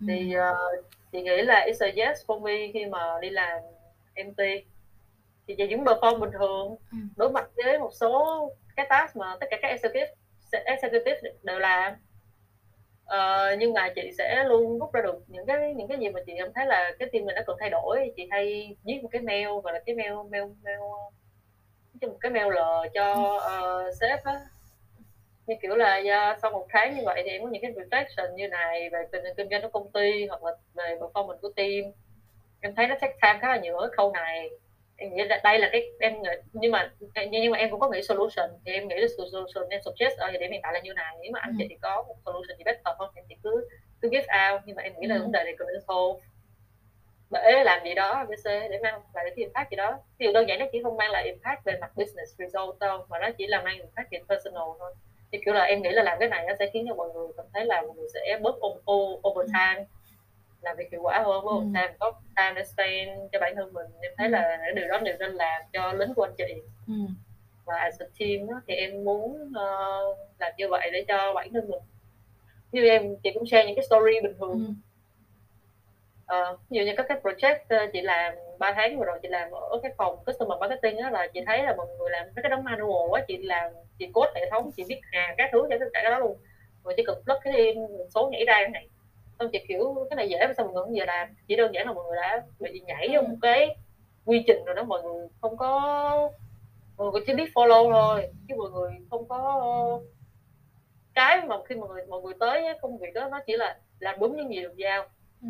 ừ. thì uh, chị nghĩ là it's a yes for me khi mà đi làm MT thì chị vẫn perform bình thường ừ. đối mặt với một số cái task mà tất cả các executive executive đều làm. Uh, nhưng mà chị sẽ luôn rút ra được những cái những cái gì mà chị cảm thấy là cái team mình nó cần thay đổi. Chị hay viết một cái mail gọi là cái mail mail mail một cái mail lờ cho uh, sếp á như kiểu là uh, sau một tháng như vậy thì em có những cái reflection như này về tình hình kinh doanh của công ty hoặc là về performance của team. Em thấy nó take time khá là nhiều ở khâu này. Em nghĩ là đây là cái em nghĩ, nhưng mà nhưng mà em cũng có nghĩ solution. Thì em nghĩ là solution em suggest ở thời điểm hiện tại là như này. Nếu mà anh ừ. chị có một solution gì better hơn thì chị cứ cứ give out. Nhưng mà em nghĩ là ừ. vấn đề này cần nên solve. Để làm gì đó ABC để mang lại cái impact gì đó. Ví dụ đơn giản nó chỉ không mang lại impact về mặt business result đâu mà nó chỉ là mang impact về personal thôi thì kiểu là em nghĩ là làm cái này nó sẽ khiến cho mọi người cảm thấy là mọi người sẽ bớt overtime. Ừ làm việc hiệu quả hơn với một time có time để spend cho bản thân mình. Em thấy là điều đó đều nên làm cho lính của anh chị. Ừ. và as a team đó, thì em muốn uh, làm như vậy để cho bản thân mình. Như em chị cũng share những cái story bình thường. Ừ. Uh, ví dụ như các cái project uh, chị làm 3 tháng vừa rồi chị làm ở cái phòng customer marketing đó là chị thấy là mọi người làm cái đống manual quá chị làm chị code hệ thống chị viết hà các thứ cho tất cả cái đó luôn. Rồi chỉ cần plug cái số nhảy ra này. Xong chị kiểu cái này dễ mà sao mọi người không giờ làm? Chỉ đơn giản là mọi người đã bị nhảy vô một cái quy trình rồi đó mọi người không có mọi người chỉ biết follow thôi chứ mọi người không có cái mà khi mọi người mọi người tới công việc đó nó chỉ là làm đúng những gì được giao. Ừ.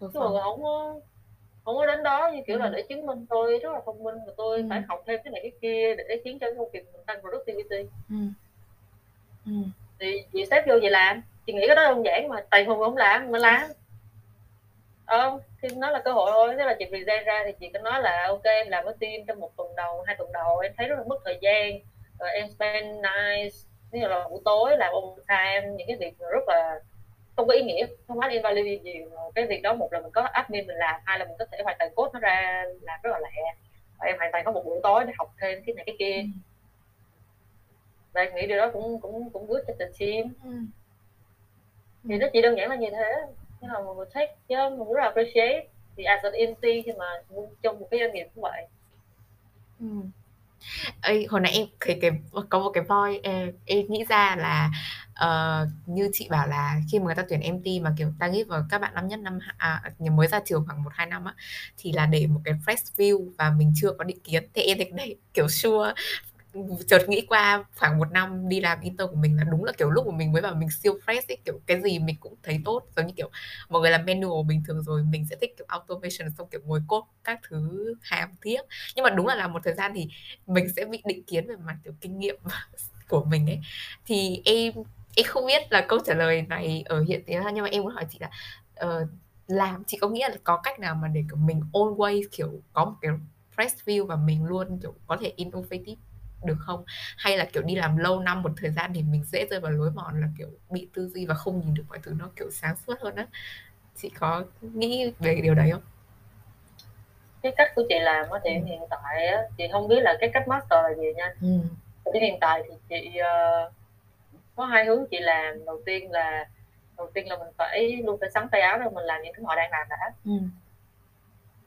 chứ mọi người không có không có đến đó như kiểu ừ. là để chứng minh tôi rất là thông minh và tôi ừ. phải học thêm cái này cái kia để khiến cho công việc mình tăng productivity ừ. Ừ. thì chị xếp vô vậy làm chị nghĩ cái đó đơn giản mà tài hùng không làm mà làm ờ thì nó là cơ hội thôi thế là chị present ra thì chị có nói là ok em làm với team trong một tuần đầu hai tuần đầu em thấy rất là mất thời gian rồi em spend nice ví dụ là buổi tối làm overtime những cái việc rất là không có ý nghĩa không có invalid gì cái việc đó một là mình có admin mình làm hai là mình có thể hoàn thành code nó ra làm rất là lẹ. Em hoàn toàn có một buổi tối để học thêm cái này cái kia. Ừ. và em nghĩ điều đó cũng cũng cũng good cho the team. Ừ. thì nó chỉ đơn giản là như thế. Nhưng mà mình take chứ mình rất là appreciate. Thì as an MT khi mà trong một cái doanh nghiệp như vậy. Ừ. Ê, hồi nãy em thấy cái có một cái voi em, em nghĩ ra là uh, như chị bảo là khi mà người ta tuyển MT mà kiểu ta nghĩ vào các bạn năm nhất năm à, mới ra trường khoảng một hai năm á thì là để một cái fresh view và mình chưa có định kiến. Thì em thấy đấy kiểu sure chợt nghĩ qua khoảng một năm đi làm intern của mình là đúng là kiểu lúc mà mình mới vào mình siêu fresh ấy kiểu cái gì mình cũng thấy tốt giống như kiểu mọi người làm manual bình thường rồi mình sẽ thích kiểu automation xong kiểu ngồi cốt các thứ hàm thiết nhưng mà đúng là làm một thời gian thì mình sẽ bị định kiến về mặt kiểu kinh nghiệm của mình ấy. Thì em em không biết là câu trả lời này ở hiện tại nhưng mà em muốn hỏi chị là uh, làm chị có nghĩa là có cách nào mà để kiểu mình always kiểu có một cái fresh view và mình luôn kiểu có thể innovative? Được không hay là kiểu đi làm lâu năm một thời gian thì mình dễ rơi vào lối mòn là kiểu bị tư duy và không nhìn được mọi thứ nó kiểu sáng suốt hơn á chị có nghĩ về điều đấy không cái cách của chị làm thì ừ. hiện tại á, chị không biết là cái cách master là gì nha ừ. Thì hiện tại thì chị uh, có hai hướng chị làm đầu tiên là đầu tiên là mình phải luôn phải sắn tay áo rồi mình làm những cái họ đang làm đã ừ.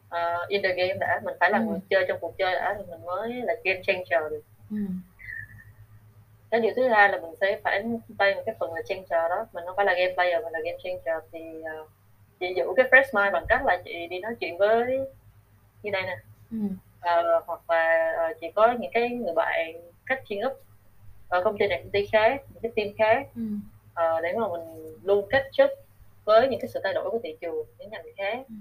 uh, in the game đã mình phải là ừ. người chơi trong cuộc chơi đã thì mình mới là game changer được ừ. cái điều thứ hai là mình sẽ phải play một cái phần là changer đó mình không phải là game player mình là game changer thì uh, chị giữ cái fresh mind bằng cách là chị đi nói chuyện với như đây nè ừ. uh, hoặc là uh, chị có những cái người bạn cách chuyên up ở công ty này công ty khác những cái team khác ừ. uh, để mà mình luôn kết chấp với những cái sự thay đổi của thị trường những ngành khác ừ.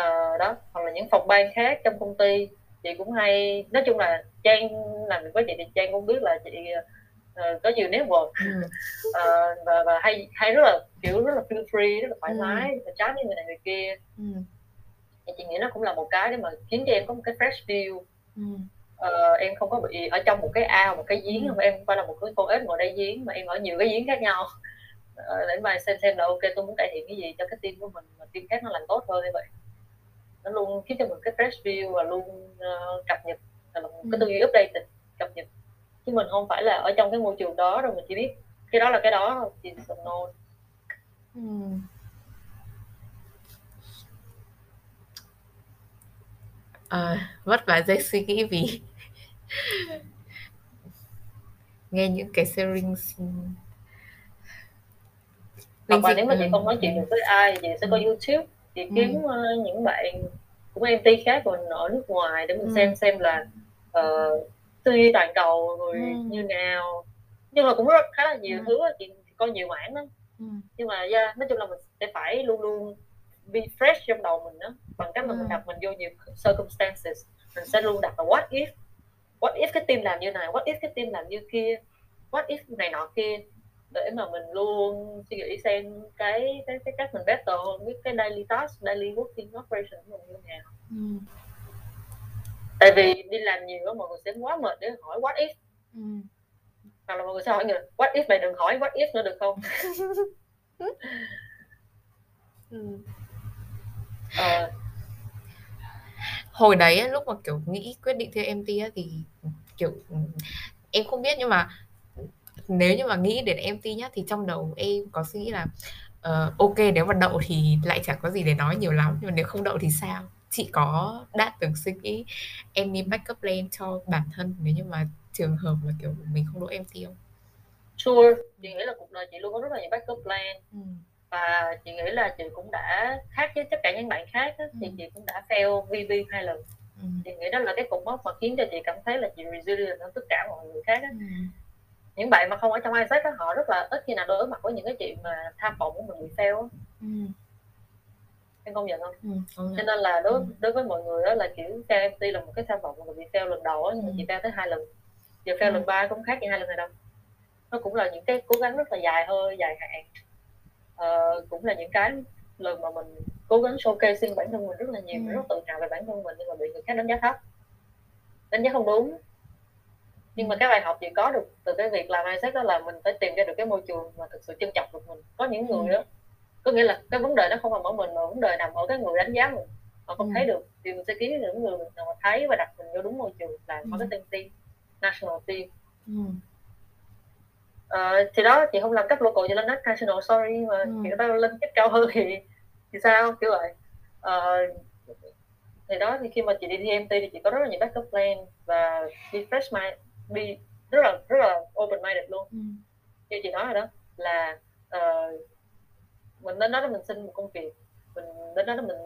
uh, đó hoặc là những phòng ban khác trong công ty chị cũng hay nói chung là trang làm việc với chị thì trang cũng biết là chị uh, có nhiều network ừ. uh, và và hay hay rất là kiểu rất là feel free rất là thoải ừ. mái và chat với người này người kia ừ. thì chị nghĩ nó cũng là một cái để mà khiến cho em có một cái fresh view ừ. uh, em không có bị ở trong một cái ao một cái giếng ừ. em không phải là một cái con ếch ngồi đây giếng mà em ở nhiều cái giếng khác nhau uh, để mà xem xem là ok tôi muốn cải thiện cái gì cho cái team của mình mà team khác nó làm tốt hơn như vậy nó luôn khiến cho mình cái fresh view và luôn uh, cập nhật. Là một cái tư duy update cập nhật. Chứ mình không phải là ở trong cái môi trường đó rồi mình chỉ biết cái đó là cái đó thôi thì no ừ. à, vất vả dây suy nghĩ vì nghe những cái sharing hoặc là nếu mà chị không nói chuyện được với ai chị sẽ có youtube chị kiếm ừ. uh, những bạn cũng MT khác còn ở nước ngoài để mình ừ. xem xem là uh, tư duy toàn cầu người ừ. như nào nhưng mà cũng rất khá là nhiều ừ. thứ chị coi nhiều mảng đó ừ. nhưng mà yeah, nói chung là mình sẽ phải luôn luôn be fresh trong đầu mình đó bằng cách mà ừ. mình đặt mình vô nhiều circumstances mình sẽ luôn đặt là what if what if cái team làm như này what if cái team làm như kia what if này nọ kia để mà mình luôn suy nghĩ xem cái cái cái cách mình hơn biết cái daily task daily working operation của mình như thế nào ừ. tại vì đi làm nhiều đó mọi người sẽ quá mệt để hỏi what if ừ. hoặc là mọi người sẽ hỏi người what if mày đừng hỏi what if nữa được không ừ. ờ. hồi đấy lúc mà kiểu nghĩ quyết định theo MT thì kiểu em không biết nhưng mà nếu như mà nghĩ đến MT nhá thì trong đầu em có suy nghĩ là uh, ok nếu mà đậu thì lại chẳng có gì để nói nhiều lắm nhưng mà nếu không đậu thì sao chị có đã từng suy nghĩ em đi backup plan cho bản thân nếu như mà trường hợp mà kiểu mình không đỗ MT không? Sure, chị nghĩ là cuộc đời chị luôn có rất là nhiều backup plan ừ. và chị nghĩ là chị cũng đã khác với tất cả những bạn khác đó, thì ừ. chị cũng đã fail VB hai lần ừ. chị nghĩ đó là cái cột mốc mà khiến cho chị cảm thấy là chị resilient hơn tất cả mọi người khác đó. Ừ những bạn mà không ở trong Isaac đó, họ rất là ít khi nào đối mặt với những cái chuyện mà tham vọng của mình bị fail á ừ. em công nhận không ừ, cho nên là đối ừ. đối với mọi người đó là kiểu KMT là một cái tham vọng mà bị fail lần đầu á nhưng ừ. chị fail tới hai lần giờ fail ừ. lần ba cũng khác như hai lần này đâu nó cũng là những cái cố gắng rất là dài hơi dài hạn ờ, cũng là những cái lần mà mình cố gắng showcasing bản thân mình rất là nhiều ừ. rất tự hào về bản thân mình nhưng mà bị người khác đánh giá thấp đánh giá không đúng nhưng mà cái bài học gì có được từ cái việc làm mindset đó là mình phải tìm ra được cái môi trường mà thực sự trân trọng được mình có những người ừ. đó có nghĩa là cái vấn đề nó không nằm ở mình mà vấn đề nằm ở cái người đánh giá mình họ không ừ. thấy được thì mình sẽ kiếm những người nào mà thấy và đặt mình vô đúng môi trường là ừ. marketing team national team ừ. Ờ, thì đó chị không làm cấp local cho lên national sorry mà ừ. chị ta lên cấp cao hơn thì thì sao kiểu vậy ờ, thì đó thì khi mà chị đi TMT thì chị có rất là nhiều backup plan và đi fresh đi rất là rất là open minded luôn. Ừ. như chị nói rồi đó là uh, mình đến đó để mình xin một công việc. Mình đến đó để mình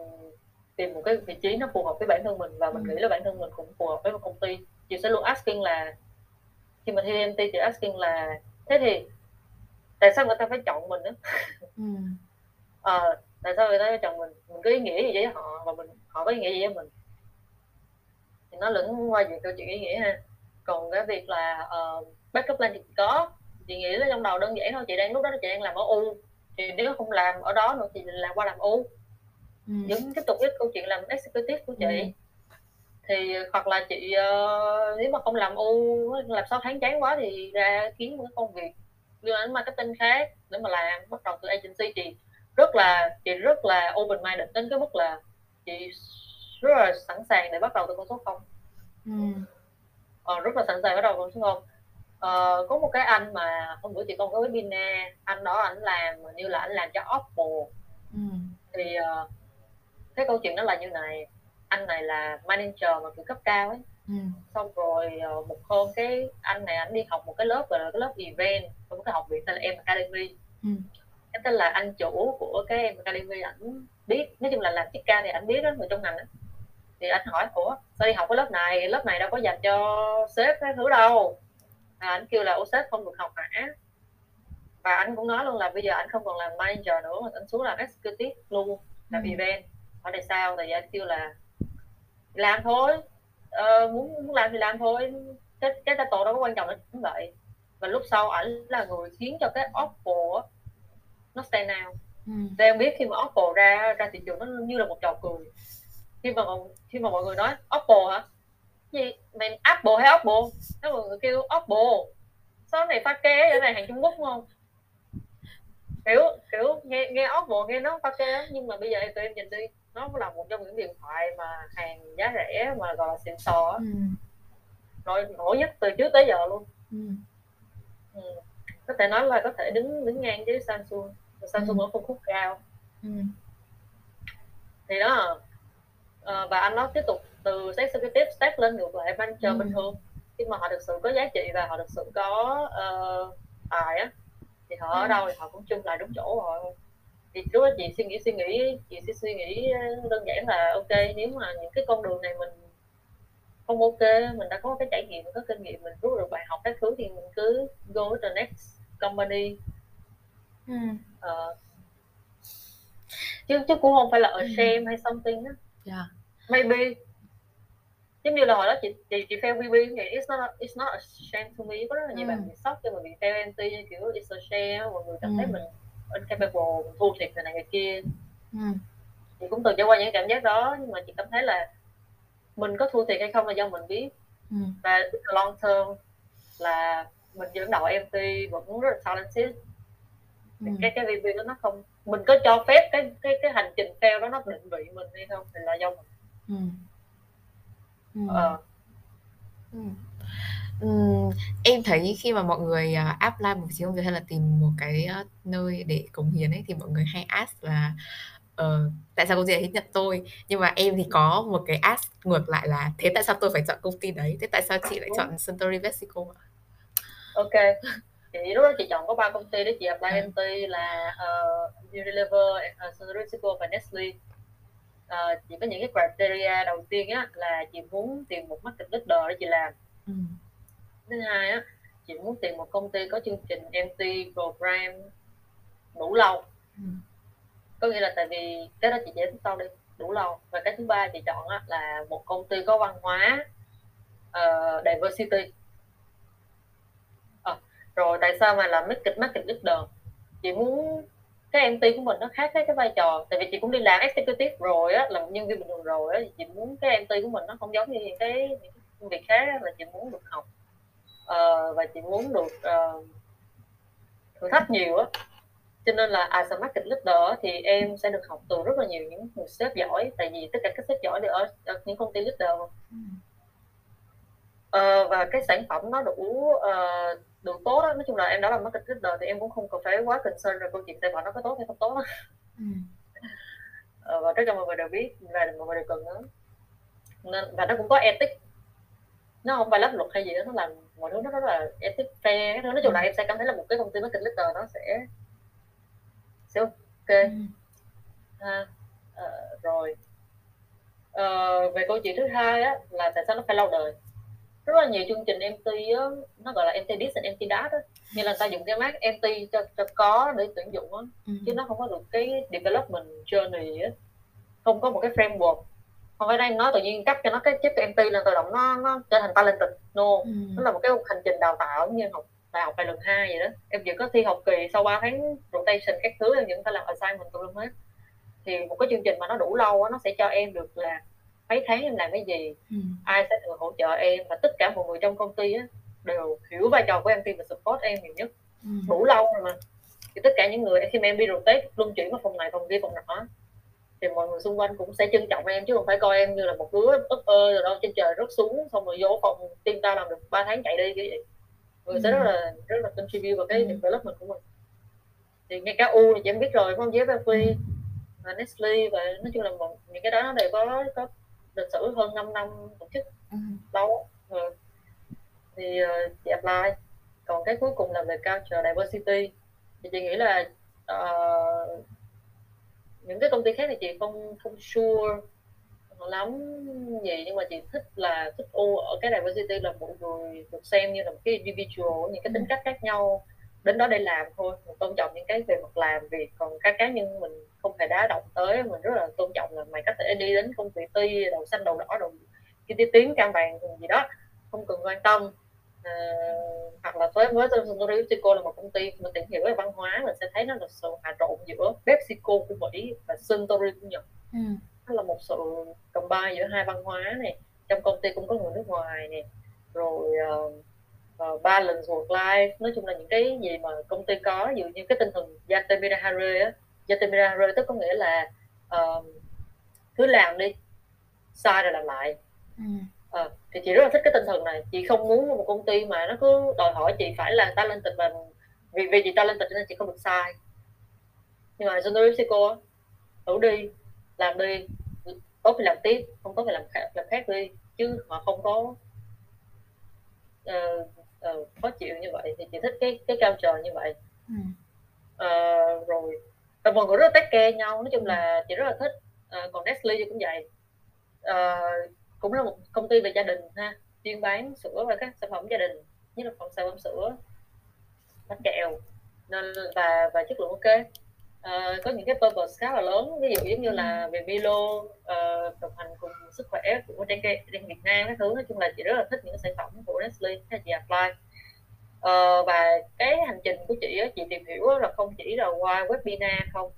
tìm một cái vị trí nó phù hợp với bản thân mình và mình ừ. nghĩ là bản thân mình cũng phù hợp với một công ty. Chị sẽ luôn asking là khi mà thi MT chị asking là thế thì tại sao người ta phải chọn mình đó ừ. à, tại sao người ta phải chọn mình? Mình có ý nghĩa gì với họ và mình họ có ý nghĩa gì với mình? Thì nó lẫn qua việc câu chuyện ý nghĩa ha còn cái việc là uh, backup plan thì có chị nghĩ là trong đầu đơn giản thôi chị đang lúc đó chị đang làm ở u thì nếu không làm ở đó nữa thì làm qua làm u ừ. vẫn tiếp tục với câu chuyện làm executive của chị ừ. thì hoặc là chị uh, nếu mà không làm u làm 6 tháng chán quá thì ra kiếm một cái công việc quan đến marketing khác để mà làm bắt đầu từ agency chị rất là chị rất là open minded đến cái mức là chị rất là sẵn sàng để bắt đầu từ con số không ừ. Ờ, rất là sẵn sàng bắt đầu con số không ờ, có một cái anh mà hôm bữa chị con có với Bina anh đó anh làm như là anh làm cho Oppo ừ. thì uh, cái câu chuyện đó là như này anh này là manager mà kiểu cấp cao ấy ừ. xong rồi uh, một hôm cái anh này anh đi học một cái lớp gọi là cái lớp event một cái học viện tên là em academy ừ. cái tên là anh chủ của cái em academy ảnh biết nói chung là làm chiếc ca thì anh biết đó người trong ngành đó thì anh hỏi ủa sao đi học cái lớp này? Lớp này đâu có dành cho sếp cái thứ đâu. À, anh kêu là ô sếp không được học hả? Và anh cũng nói luôn là bây giờ anh không còn làm manager nữa mà anh xuống làm executive luôn làm ừ. event. Hỏi tại sao? Tại vì anh kêu là làm thôi ờ, muốn muốn làm thì làm thôi. Cái cái title đâu có quan trọng đến vậy. Và lúc sau ảnh là người khiến cho cái Oppo nó stand out. Ừ. Thì em biết khi mà Oppo ra ra thị trường nó như là một trò cười khi mà khi mà mọi người nói Oppo hả? Gì? Mày Apple hay Oppo nó mọi người kêu Oppo sao này pha kê cái này hàng Trung Quốc không? Kiểu kiểu nghe nghe Oppo nghe nó pha kê nhưng mà bây giờ tụi em nhìn đi nó là một trong những điện thoại mà hàng giá rẻ mà gọi là xịn sò ừ. rồi nổi nhất từ trước tới giờ luôn. Ừ. Ừ. có thể nói là có thể đứng đứng ngang với Samsung. Samsung ừ. ở phân khúc cao. Ừ. thì đó à, và anh nó tiếp tục từ executive step lên ngược lại manager ừ. bình thường khi mà họ thực sự có giá trị và họ thực sự có uh, tài á thì họ ừ. ở đâu thì họ cũng chung lại đúng chỗ rồi thì lúc đó chị suy nghĩ suy nghĩ chị sẽ suy nghĩ ờ, đơn giản là ok nếu mà những cái con đường này mình không ok mình đã có cái trải nghiệm có kinh nghiệm mình rút được bài học các thứ thì mình cứ go to the next company ừ. uh, chứ chứ cũng không phải là ở shame ừ. hay something á yeah. maybe giống như là hồi đó chị chị chị fail VB thì it's not it's not a shame to me có rất là nhiều ừ. bạn bị sốc khi mà bị fail NT kiểu it's a shame mọi người cảm ừ. thấy mình incapable mình thua thiệt này người kia ừ. chị cũng từng trải qua những cảm giác đó nhưng mà chị cảm thấy là mình có thua thiệt hay không là do mình biết ừ. và long term là mình dẫn đầu MT vẫn rất là talented ừ. cái cái VB đó nó không mình có cho phép cái cái cái hành trình fail đó nó định vị mình hay không thì là do mình ừ. Ừ. Ờ. Ừ. Ừm, em thấy khi mà mọi người, à, apply một vị công việc hay là tìm một cái, ơ, nơi để cống hiến ấy, thì mọi người hay ask là, ờ, "Tại sao công ty lại nhận tôi?" Nhưng mà em thì có một cái ask ngược lại là "Thế tại sao tôi phải chọn công ty đấy? Thế tại sao chị lại chọn Suntory Vesico ạ?" OK. Thì lúc đó chị chọn có 3 công ty để chị apply. MT là, ờ, Unilever, ờ, Suntory Vesico và Nestle. Ờ, chị có những cái criteria đầu tiên á là chị muốn tìm một market leader để chị làm. Ừm thứ hai á chị muốn tìm một công ty có chương trình MT program đủ lâu ừ. có nghĩa là tại vì cái đó chị giải thích sau đi đủ lâu và cái thứ ba chị chọn á, là một công ty có văn hóa uh, diversity rồi tại sao mà làm market market leader chị muốn cái MT của mình nó khác với cái vai trò. Tại vì chị cũng đi làm executive rồi á làm nhân viên bình thường rồi á chị muốn cái MT của mình nó không giống như những cái, những công việc khác á, là chị muốn được học. Uh, và chị muốn được uh, thử thách nhiều á. Cho nên là as a market leader thì em sẽ được học từ rất là nhiều những người sếp giỏi. Tại vì tất cả các sếp giỏi đều ở, ở những công ty leader ừ ờ, và cái sản phẩm nó đủ uh, đủ tốt đó nói chung là em đã làm market leader thì em cũng không cần phải quá concern về câu chuyện sản phẩm nó có tốt hay không tốt đó. Ừ. Ờ, và tất cả mọi người đều biết và mọi người đều cần nó nên và nó cũng có ethic nó không phải lắp luật hay gì đó nó làm mọi thứ nó rất là ethic fair cái thứ nói chung là ừ. em sẽ cảm thấy là một cái công ty marketing leader nó sẽ sẽ ok ừ. ha à, rồi à, về câu chuyện thứ hai á là tại sao nó phải lâu đời rất là nhiều chương trình MT á, nó gọi là MT this and MT that á. như là ta dùng cái mác MT cho cho có để tuyển dụng á. Ừ. chứ nó không có được cái development journey á. Không có một cái framework. Không phải đây nói tự nhiên cấp cho nó cái chip MT là tự động nó nó trở thành talented. No. Ừ. nó là một cái hành trình đào tạo như học đại học bài lần hai vậy đó. Em chỉ có thi học kỳ sau 3 tháng rotation các thứ em vẫn phải làm assignment tùm lum hết. Thì một cái chương trình mà nó đủ lâu nó sẽ cho em được là mấy tháng em làm cái gì ừ. ai sẽ được hỗ trợ em và tất cả mọi người trong công ty á, đều hiểu vai trò của em team và support em nhiều nhất ừ. đủ lâu rồi mà thì tất cả những người khi mà em đi rotate luân chuyển vào phòng này phòng kia phòng nọ thì mọi người xung quanh cũng sẽ trân trọng em chứ không phải coi em như là một đứa ức ơ rồi đâu trên trời rớt xuống xong rồi vô phòng team tao làm được 3 tháng chạy đi kiểu vậy người ừ. sẽ rất là rất là contribute vào cái ừ. development của mình thì ngay cả U thì em biết rồi không với Berkeley và Nestle và nói chung là một, những cái đó nó đều có có lịch sử hơn 5 năm tổ chức. Ừ. lâu rồi thì uh, chị apply. Còn cái cuối cùng là về culture diversity. Thì chị nghĩ là uh, những cái công ty khác thì chị không không sure lắm gì nhưng mà chị thích là thích u ở cái diversity là mọi người được xem như là một cái individual những cái tính cách khác nhau đến đó để làm thôi. Mình tôn trọng những cái về mặt làm việc còn các cá nhân mình không thể đá động tới. Mình rất là tôn trọng là mày có thể đi đến công ty ty đầu xanh đầu đỏ đầu cái tiếng cam vàng gì đó không cần quan tâm. À, hoặc là với với PepsiCo là một công ty mà tìm hiểu về văn hóa mình sẽ thấy nó là sự hòa trộn giữa PepsiCo của Mỹ và Suntory của Nhật. Ừ. nó là một sự combine giữa hai văn hóa này. Trong công ty cũng có người nước ngoài này rồi uh, uh, balance work life. Nói chung là những cái gì mà công ty có dụ như cái tinh thần Yatemira Hare á. Yatemira Hare tức có nghĩa là uh, cứ làm đi sai rồi làm lại. Ừ. À, thì chị rất là thích cái tinh thần này. Chị không muốn một công ty mà nó cứ đòi hỏi chị phải là talented và vì vì chị talented nên chị không được sai. Nhưng mà General Mexico thử đi làm đi tốt thì làm tiếp không tốt thì làm khác, làm khác đi chứ họ không có uh, uh, khó chịu như vậy thì chị thích cái cái cao trời như vậy. Ừ. uh, rồi và mọi người rất là take care nhau nói chung là chị rất là thích uh, còn Nestle cũng vậy. Uh, cũng là một công ty về gia đình ha chuyên bán sữa và các sản phẩm gia đình nhất là phần sản phẩm sữa bánh kẹo. Nên và và chất lượng ok à, có những cái purpose khá là lớn. Ví dụ giống như là ừ. về Milo uh, đồng hành cùng sức khỏe của trang trang Việt Nam các thứ. Nói chung là chị rất là thích những sản phẩm của Nestle các chị apply. Uh, và cái hành trình của chị á, chị tìm hiểu là không chỉ là qua webinar không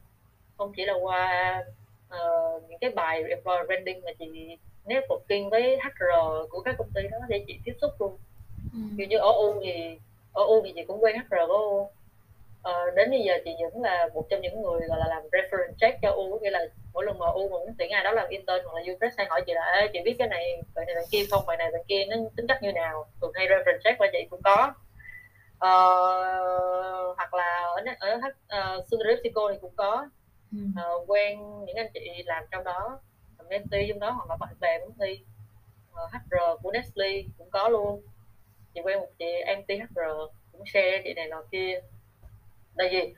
không chỉ là qua uh, những cái bài employer branding mà chị networking với HR của các công ty đó để chị tiếp xúc luôn. Ừ. như ở U thì ở U thì chị cũng quen HR của U ờ, đến bây giờ chị vẫn là một trong những người gọi là làm reference check cho U nghĩa là mỗi lần mà U mà muốn tuyển ai đó làm intern hoặc là du hay hỏi chị là chị biết cái này bạn này bạn kia không? Bạn này bạn kia nó tính cách như nào? Thường hay reference check qua chị cũng có. Ờ, hoặc là ở ở uh, Sunrise thì cũng có. Uh, quen những anh chị làm trong đó mentee trong đó hoặc là bạn bè công ty uh, HR của Nestle cũng có luôn. Chị quen một chị anti HR cũng share chị này nọ kia tại vì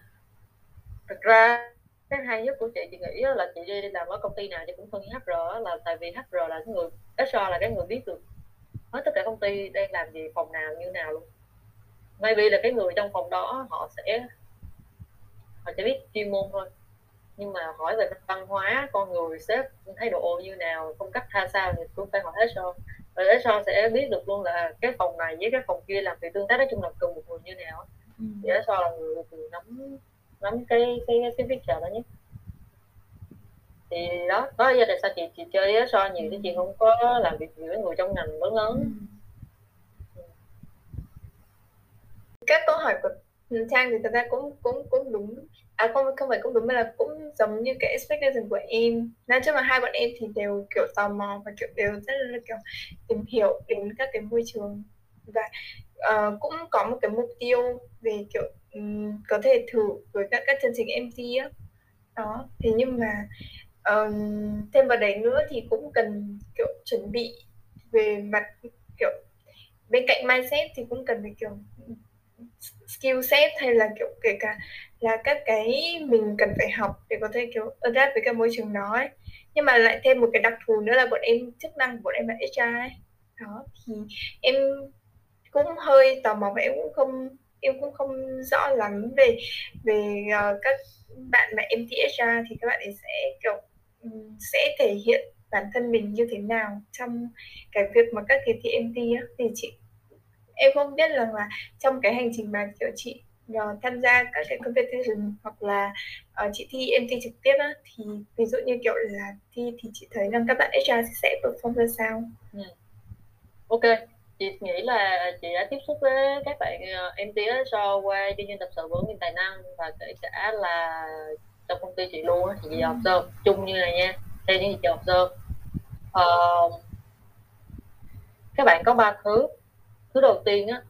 thực ra cái hay nhất của chị chị nghĩ là chị đi làm ở công ty nào chị cũng thân với HR là tại vì HR là cái người HR là cái người biết được hết tất cả công ty đang làm gì, phòng nào, như nào luôn. Maybe là cái người trong phòng đó họ sẽ, họ chỉ biết chuyên môn thôi. Nhưng mà hỏi về văn hóa, con người, sếp thái độ như nào, phong cách ra sao thì cũng phải hỏi HR rồi HR sẽ biết được luôn là cái phòng này với cái phòng kia làm việc tương tác, nói chung là cần một người như nào ừ. thì HR là người, nắm nắm cái cái cái picture đó nhất thì đó đó là tại sao chị chị chơi với HR nhiều thì chị không có làm việc nhiều với người trong ngành lớn lớn ừ. các câu hỏi của Trang thì thật ra cũng cũng cũng đúng à không không phải cũng đúng mà là cũng giống như cái expectation của em nói chung là hai bọn em thì đều kiểu tò mò và kiểu đều rất là kiểu tìm hiểu đến các cái môi trường và uh, cũng có một cái mục tiêu về kiểu um, có thể thử với các các chương trình MT á đó thế nhưng mà um, thêm vào đấy nữa thì cũng cần kiểu chuẩn bị về mặt kiểu bên cạnh mindset thì cũng cần phải kiểu skill set hay là kiểu kể cả là các cái mình cần phải học để có thể kiểu adapt với cái môi trường đó ấy. nhưng mà lại thêm một cái đặc thù nữa là bọn em chức năng của bọn em là HR ấy. đó thì em cũng hơi tò mò và em cũng không em cũng không rõ lắm về về uh, các bạn mà em thi ra thì các bạn ấy sẽ kiểu um, sẽ thể hiện bản thân mình như thế nào trong cái việc mà các kỳ thi MT á. Thì chị em không biết là, là trong cái hành trình mà kiểu chị uh, tham gia các cái competition hoặc là uh, chị thi MT trực tiếp á thì ví dụ như kiểu là thi thì chị thấy rằng các bạn HR sẽ perform ra sao? Ừ. ok chị nghĩ là chị đã tiếp xúc với các bạn uh, MT so qua đi nhân tập sự vững nguyên tài năng và kể cả là trong công ty chị luôn thì chị học sơ chung như này nha theo những gì chị học sơ uh, các bạn có ba thứ. Thứ đầu tiên á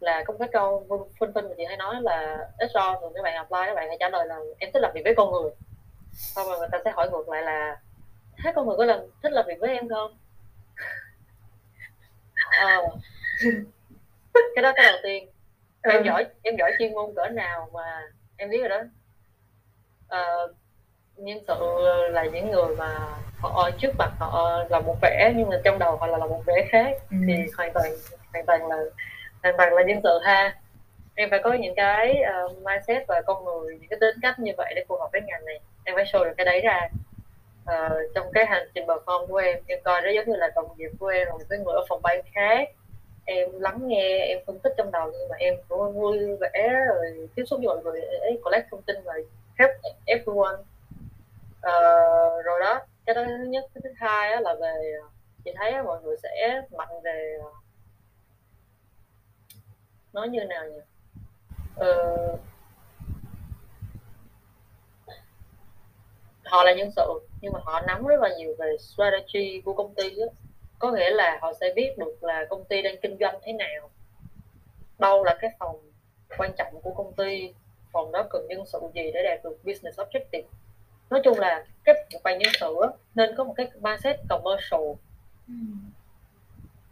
là không có câu phân phân mà chị hay nói là HR thường các bạn apply các bạn hãy trả lời là em thích làm việc với con người xong rồi người ta sẽ hỏi ngược lại là thế con người có làm thích làm việc với em không à, cái đó cái đầu tiên. Em ừ. giỏi em giỏi chuyên môn cỡ nào mà em biết rồi đó. À, nhân sự là những người mà họ trước mặt họ là một vẻ nhưng mà trong đầu họ là, là một vẻ khác. Ừ. thì hoàn toàn hoàn toàn là hoàn toàn là nhân sự ha. Em phải có những cái uh, mindset và con người những cái tính cách như vậy để phù hợp với ngành này. Em phải show được cái đấy ra uh, trong cái hành trình perform của em em coi đó giống như là đồng nghiệp của em một với người ở phòng ban khác. Em lắng nghe em phân tích trong đầu nhưng mà em cũng vui vẻ rồi tiếp xúc với mọi người. Ấy collect thông tin và help everyone. Uh, rồi đó cái đó thứ nhất. Cái thứ hai là về chị thấy mọi người sẽ mạnh về ờ, nói như nào nhỉ? Uh, họ là nhân sự nhưng mà họ nắm rất là nhiều về strategy của công ty đó. có nghĩa là họ sẽ biết được là công ty đang kinh doanh thế nào đâu là cái phòng quan trọng của công ty phòng đó cần nhân sự gì để đạt được business objective nói chung là cái bài nhân sự nên có một cái mindset commercial ừ.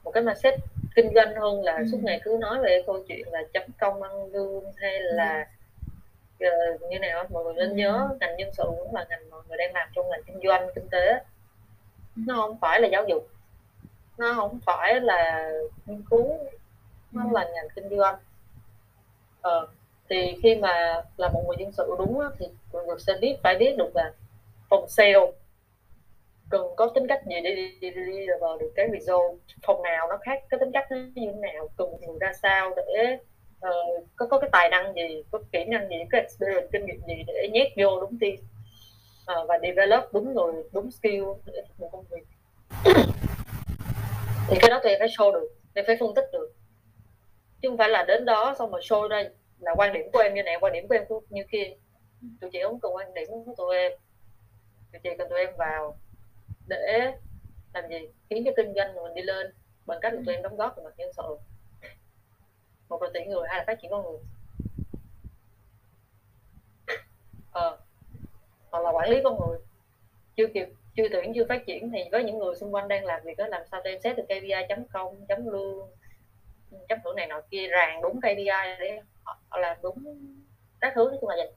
một cái mindset kinh doanh hơn là ừ. suốt ngày cứ nói về câu chuyện là chấm công ăn lương hay là uh, như nào mọi người nên ừ. nhớ ngành nhân sự cũng là ngành mọi người đang làm trong ngành kinh doanh kinh tế nó không phải là giáo dục nó không phải là nghiên cứu nó ừ. là ngành kinh doanh ờ, thì khi mà là một người nhân sự đúng thì mọi người sẽ biết phải biết được là phòng sale cần có tính cách gì để đi, đi, đi, đi vào được cái result phòng nào nó khác cái tính cách nó như thế nào cần người ra sao để uh, có có cái tài năng gì có kỹ năng gì có experience kinh nghiệm gì để nhét vô đúng team? Uh, và develop đúng người đúng skill để một công việc. Thì cái đó tụi em phải show được em phải phân tích được. Chứ không phải là đến đó xong rồi show ra là quan điểm của em như này quan điểm của em như kia. Tụi chị không cần quan điểm của tụi em. Tụi chị cần tụi em vào để làm gì? Khiến cho kinh doanh của mình đi lên. Bằng cách là tụi em đóng góp về mặt nhân sự một là tuyển người hai là phát triển con người? Ờ hoặc là quản lý con người. Chưa kịp chưa tuyển chưa phát triển thì với những người xung quanh đang làm việc đó làm sao em xét được KPI chấm công chấm lương chấm thưởng này nọ kia ràng đúng KPI để họ, họ làm đúng các thứ nói chung là vậy.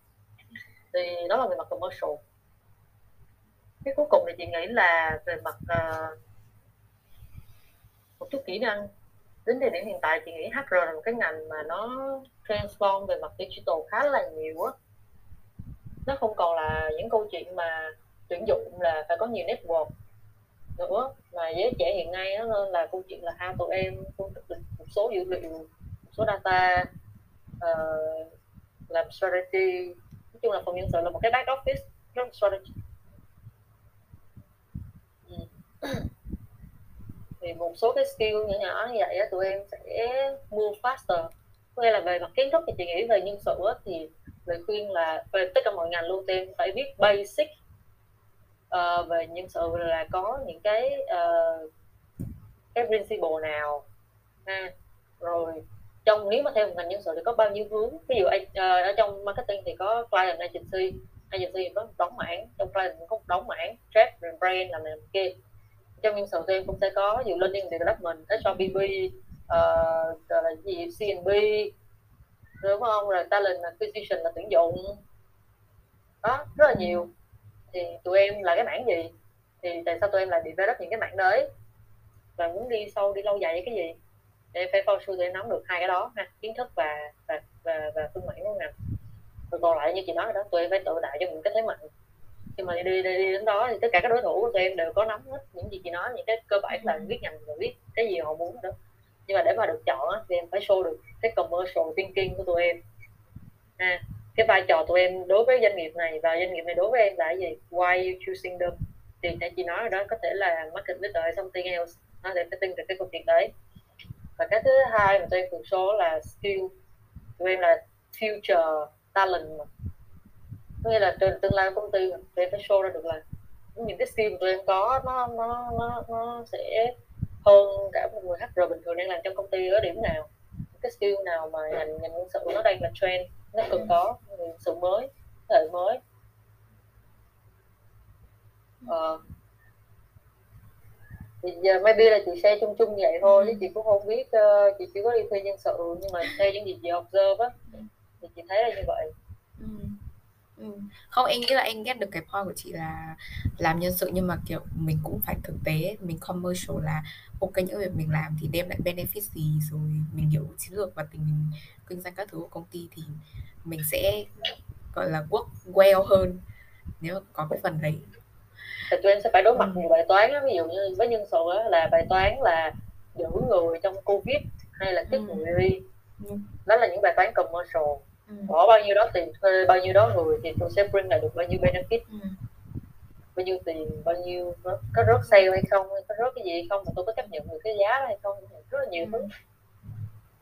Thì đó là về mặt commercial. Cái cuối cùng thì chị nghĩ là về mặt uh, một chút kỹ năng đến thời điểm hiện tại chị nghĩ HR là một cái ngành mà nó transform về mặt digital khá là nhiều á. Nó không còn là những câu chuyện mà tuyển dụng là phải có nhiều network nữa. Mà giới trẻ hiện nay nó là câu chuyện là how tụi em phân tích một số dữ liệu một số data uh, làm strategy. Nói chung là phòng nhân sự là một cái back office rất strategy. Ừ. thì một số cái skill nhỏ nhỏ như vậy tụi em sẽ move faster. Có nghĩa là về mặt kiến thức thì chị nghĩ về nhân sự thì lời khuyên là về tất cả mọi ngành luôn em phải biết basic uh, về nhân sự là có những cái uh, cái principle nào ha. Rồi trong nếu mà theo một ngành nhân sự thì có bao nhiêu hướng. Ví dụ uh, ở trong marketing thì có client agency agency có đóng mảng trong client cũng có đóng mảng trade brand làm này làm kia trong nhân sự thì em cũng sẽ có ví learning development HRBP uh, ờ, là gì CNB đúng không? Rồi talent acquisition là tuyển dụng. Đó rất là nhiều. Thì tụi em là cái mảng gì? Thì tại sao tụi em lại develop những cái mảng đấy? Và muốn đi sâu đi lâu dài cái gì? Để phải for sure tụi em nắm được hai cái đó ha kiến thức và và và, và phương mảng của ngành rồi còn lại như chị nói đó tụi em phải tự đại cho mình cái thế mạnh khi mà đi, đi, đi đến đó thì tất cả các đối thủ của tụi em đều có nắm hết những gì chị nói những cái cơ bản là biết ngành rồi biết cái gì họ muốn đó. Nhưng mà để mà được chọn thì em phải show được cái commercial thinking của tụi em. À, cái vai trò tụi em đối với doanh nghiệp này và doanh nghiệp này đối với em là gì? Why you choosing them? Thì nãy chị nói rồi đó có thể là market leader hay something else. Nó để phải tin được cái câu chuyện đấy. Và cái thứ hai mà tụi em thường số là skill. Tụi em là future talent mà nghĩa là trên tương lai công ty mình em phải show ra được là những cái skill mà tụi em có nó nó nó nó sẽ hơn cả một người HR bình thường đang làm trong công ty ở điểm nào. Cái skill nào mà ngành ngành nhân sự nó đang là trend nó cần có nhân sự mới thế hệ mới. Ờ, thì giờ maybe là chị share chung chung vậy thôi chứ chị cũng không biết uh, chị chỉ có đi thuê nhân sự nhưng mà theo những gì chị observe á thì chị thấy là như vậy ừ. Ừ. không em nghĩ là anh ghét được cái point của chị là làm nhân sự nhưng mà kiểu mình cũng phải thực tế mình commercial là ok những việc mình làm thì đem lại benefit gì rồi mình hiểu chiến lược và tình hình kinh doanh các thứ của công ty thì mình sẽ gọi là work well hơn nếu có cái phần đấy thì tụi em sẽ phải đối mặt nhiều bài toán đó. ví dụ như với nhân sự đó, là bài toán là giữ người trong covid hay là tiếp ừ. người ừ. đó là những bài toán commercial ừ. bỏ bao nhiêu đó tiền thuê bao nhiêu đó người thì tôi sẽ bring lại được bao nhiêu benefit ừ. bao nhiêu tiền bao nhiêu có rớt sale hay không có rớt cái gì hay không mà tôi có chấp nhận được cái giá hay không rất là nhiều ừ.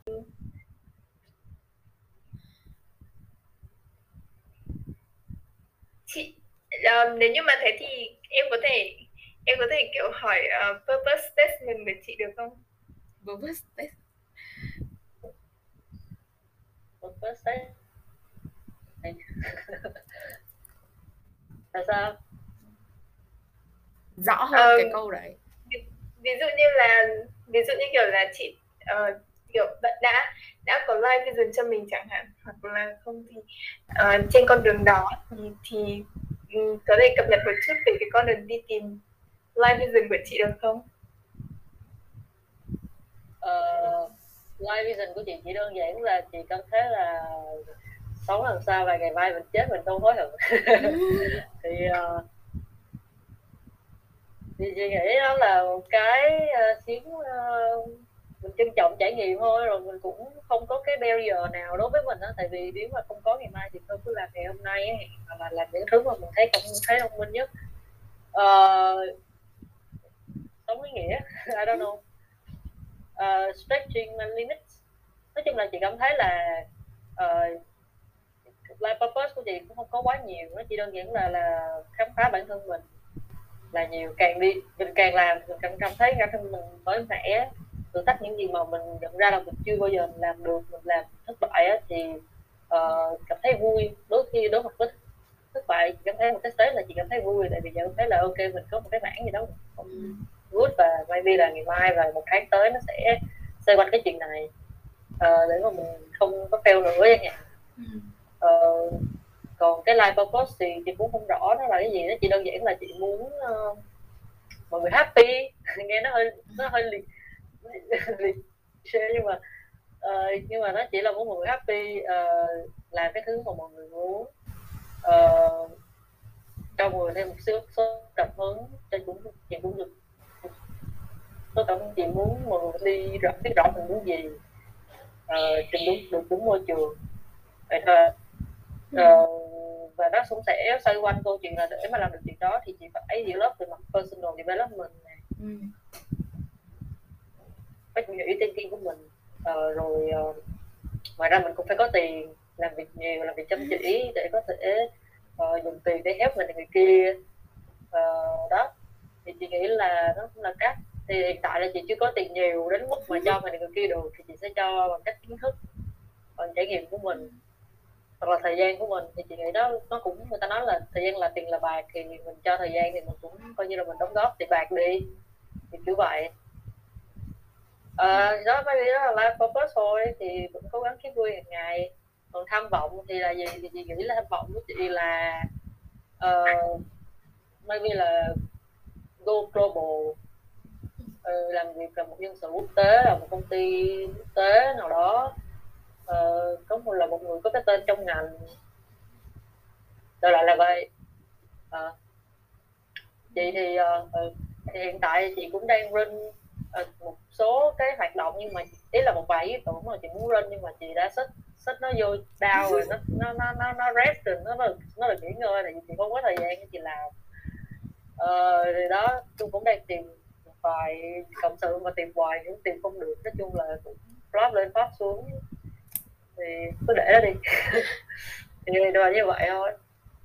thứ chị uh, nếu như mà thế thì em có thể em có thể kiểu hỏi uh, purpose statement của chị được không purpose statement purpose statement là sao rõ hơn um, cái câu đấy ví dụ như là ví dụ như kiểu là chị uh, kiểu đã đã có live vision cho mình chẳng hạn hoặc là không thì uh, trên con đường đó thì thì um, có thể cập nhật một chút về cái con đường đi tìm live vision của chị được không? Uh, live vision của chị chỉ đơn giản là chị cảm thấy là sống làm sao vài ngày mai mình chết mình không hối hận. Thì uh, thì chị nghĩ đó là một cái uh, uh, mình trân trọng trải nghiệm thôi rồi mình cũng không có cái barrier nào đối với mình đó tại vì nếu mà không có ngày mai thì tôi cứ làm ngày hôm nay ấy, mà làm những thứ mà mình thấy không thấy thông minh nhất. Uh, sống ý nghĩa I don't know. Uh, stretching my limits. Nói chung là chị cảm thấy là uh, life purpose của chị cũng không có quá nhiều nó chỉ đơn giản là là khám phá bản thân mình là nhiều càng đi mình càng làm mình càng cảm thấy bản thân mình mới mẻ. Thử thách những gì mà mình nhận ra là mình chưa bao giờ làm được mình làm thất bại á, thì uh, cảm thấy vui. Đôi khi đối mặt với thất bại cảm thấy một cái stage là chị cảm thấy vui tại vì giờ cảm thấy là ok mình có một cái mảng gì đó không good và maybe là ngày mai và một tháng tới nó sẽ xoay quanh cái chuyện này. Uh, để mà mình không có fail nữa chẳng hạn ừ ờ, còn cái life purpose thì chị cũng không rõ nó là cái gì. Nó chỉ đơn giản là chị muốn uh, mọi người happy. Nghe nó hơi nó hơi liệt liệt nhưng mà uh, nhưng mà nó chỉ là muốn mọi người happy ờ, uh, làm cái thứ mà mọi người muốn. Uh, cho mọi người thêm một xíu số cảm hứng cho cũng chị cũng được. Tôi cảm chị muốn mọi người đi rõ biết rõ mình muốn gì. Uh, trình đúng được đúng môi trường. Vậy thôi uh, và nó cũng sẽ xoay quanh câu chuyện là để mà làm được chuyện đó thì chị phải develop về mặt personal development này. Ừ. Phát triển ý thinking của mình. Uh, rồi uh, ngoài ra mình cũng phải có tiền làm việc nhiều làm việc chăm chỉ để có thể uh, dùng tiền để help mình người kia. Uh, đó. Thì chị nghĩ là nó cũng là cách. Thì hiện tại là chị chưa có tiền nhiều đến mức mà cho mình người kia được thì chị sẽ cho bằng cách kiến thức bằng trải nghiệm của mình hoặc là thời gian của mình thì chị nghĩ đó nó cũng người ta nói là thời gian là tiền là bạc thì mình cho thời gian thì mình cũng coi như là mình đóng góp tiền bạc đi. Thì kiểu vậy. À, đó bởi vì đó là life purpose thôi thì cũng cố gắng kiếm vui hàng ngày. Còn tham vọng thì là gì? Thì chị nghĩ là tham vọng của chị là uh, maybe là go global. Uh, làm việc là một nhân sự quốc tế là một công ty quốc tế nào đó uh, có một là một người có cái tên trong ngành. Rồi lại là vậy uh, ờ. chị thì, uh, thì hiện tại chị cũng đang run uh, một số cái hoạt động nhưng mà ý là một vài ý tưởng mà chị muốn run nhưng mà chị đã xích xích nó vô đau rồi nó nó nó nó, nó rest rồi nó nó nó là nghỉ ngơi này chị không có thời gian chị làm. Ờ, thì đó tôi cũng đang tìm một vài cộng sự mà tìm hoài cũng tìm không được. Nói chung là cũng flop lên flop xuống. thì cứ để đó đi. Thì là như vậy thôi.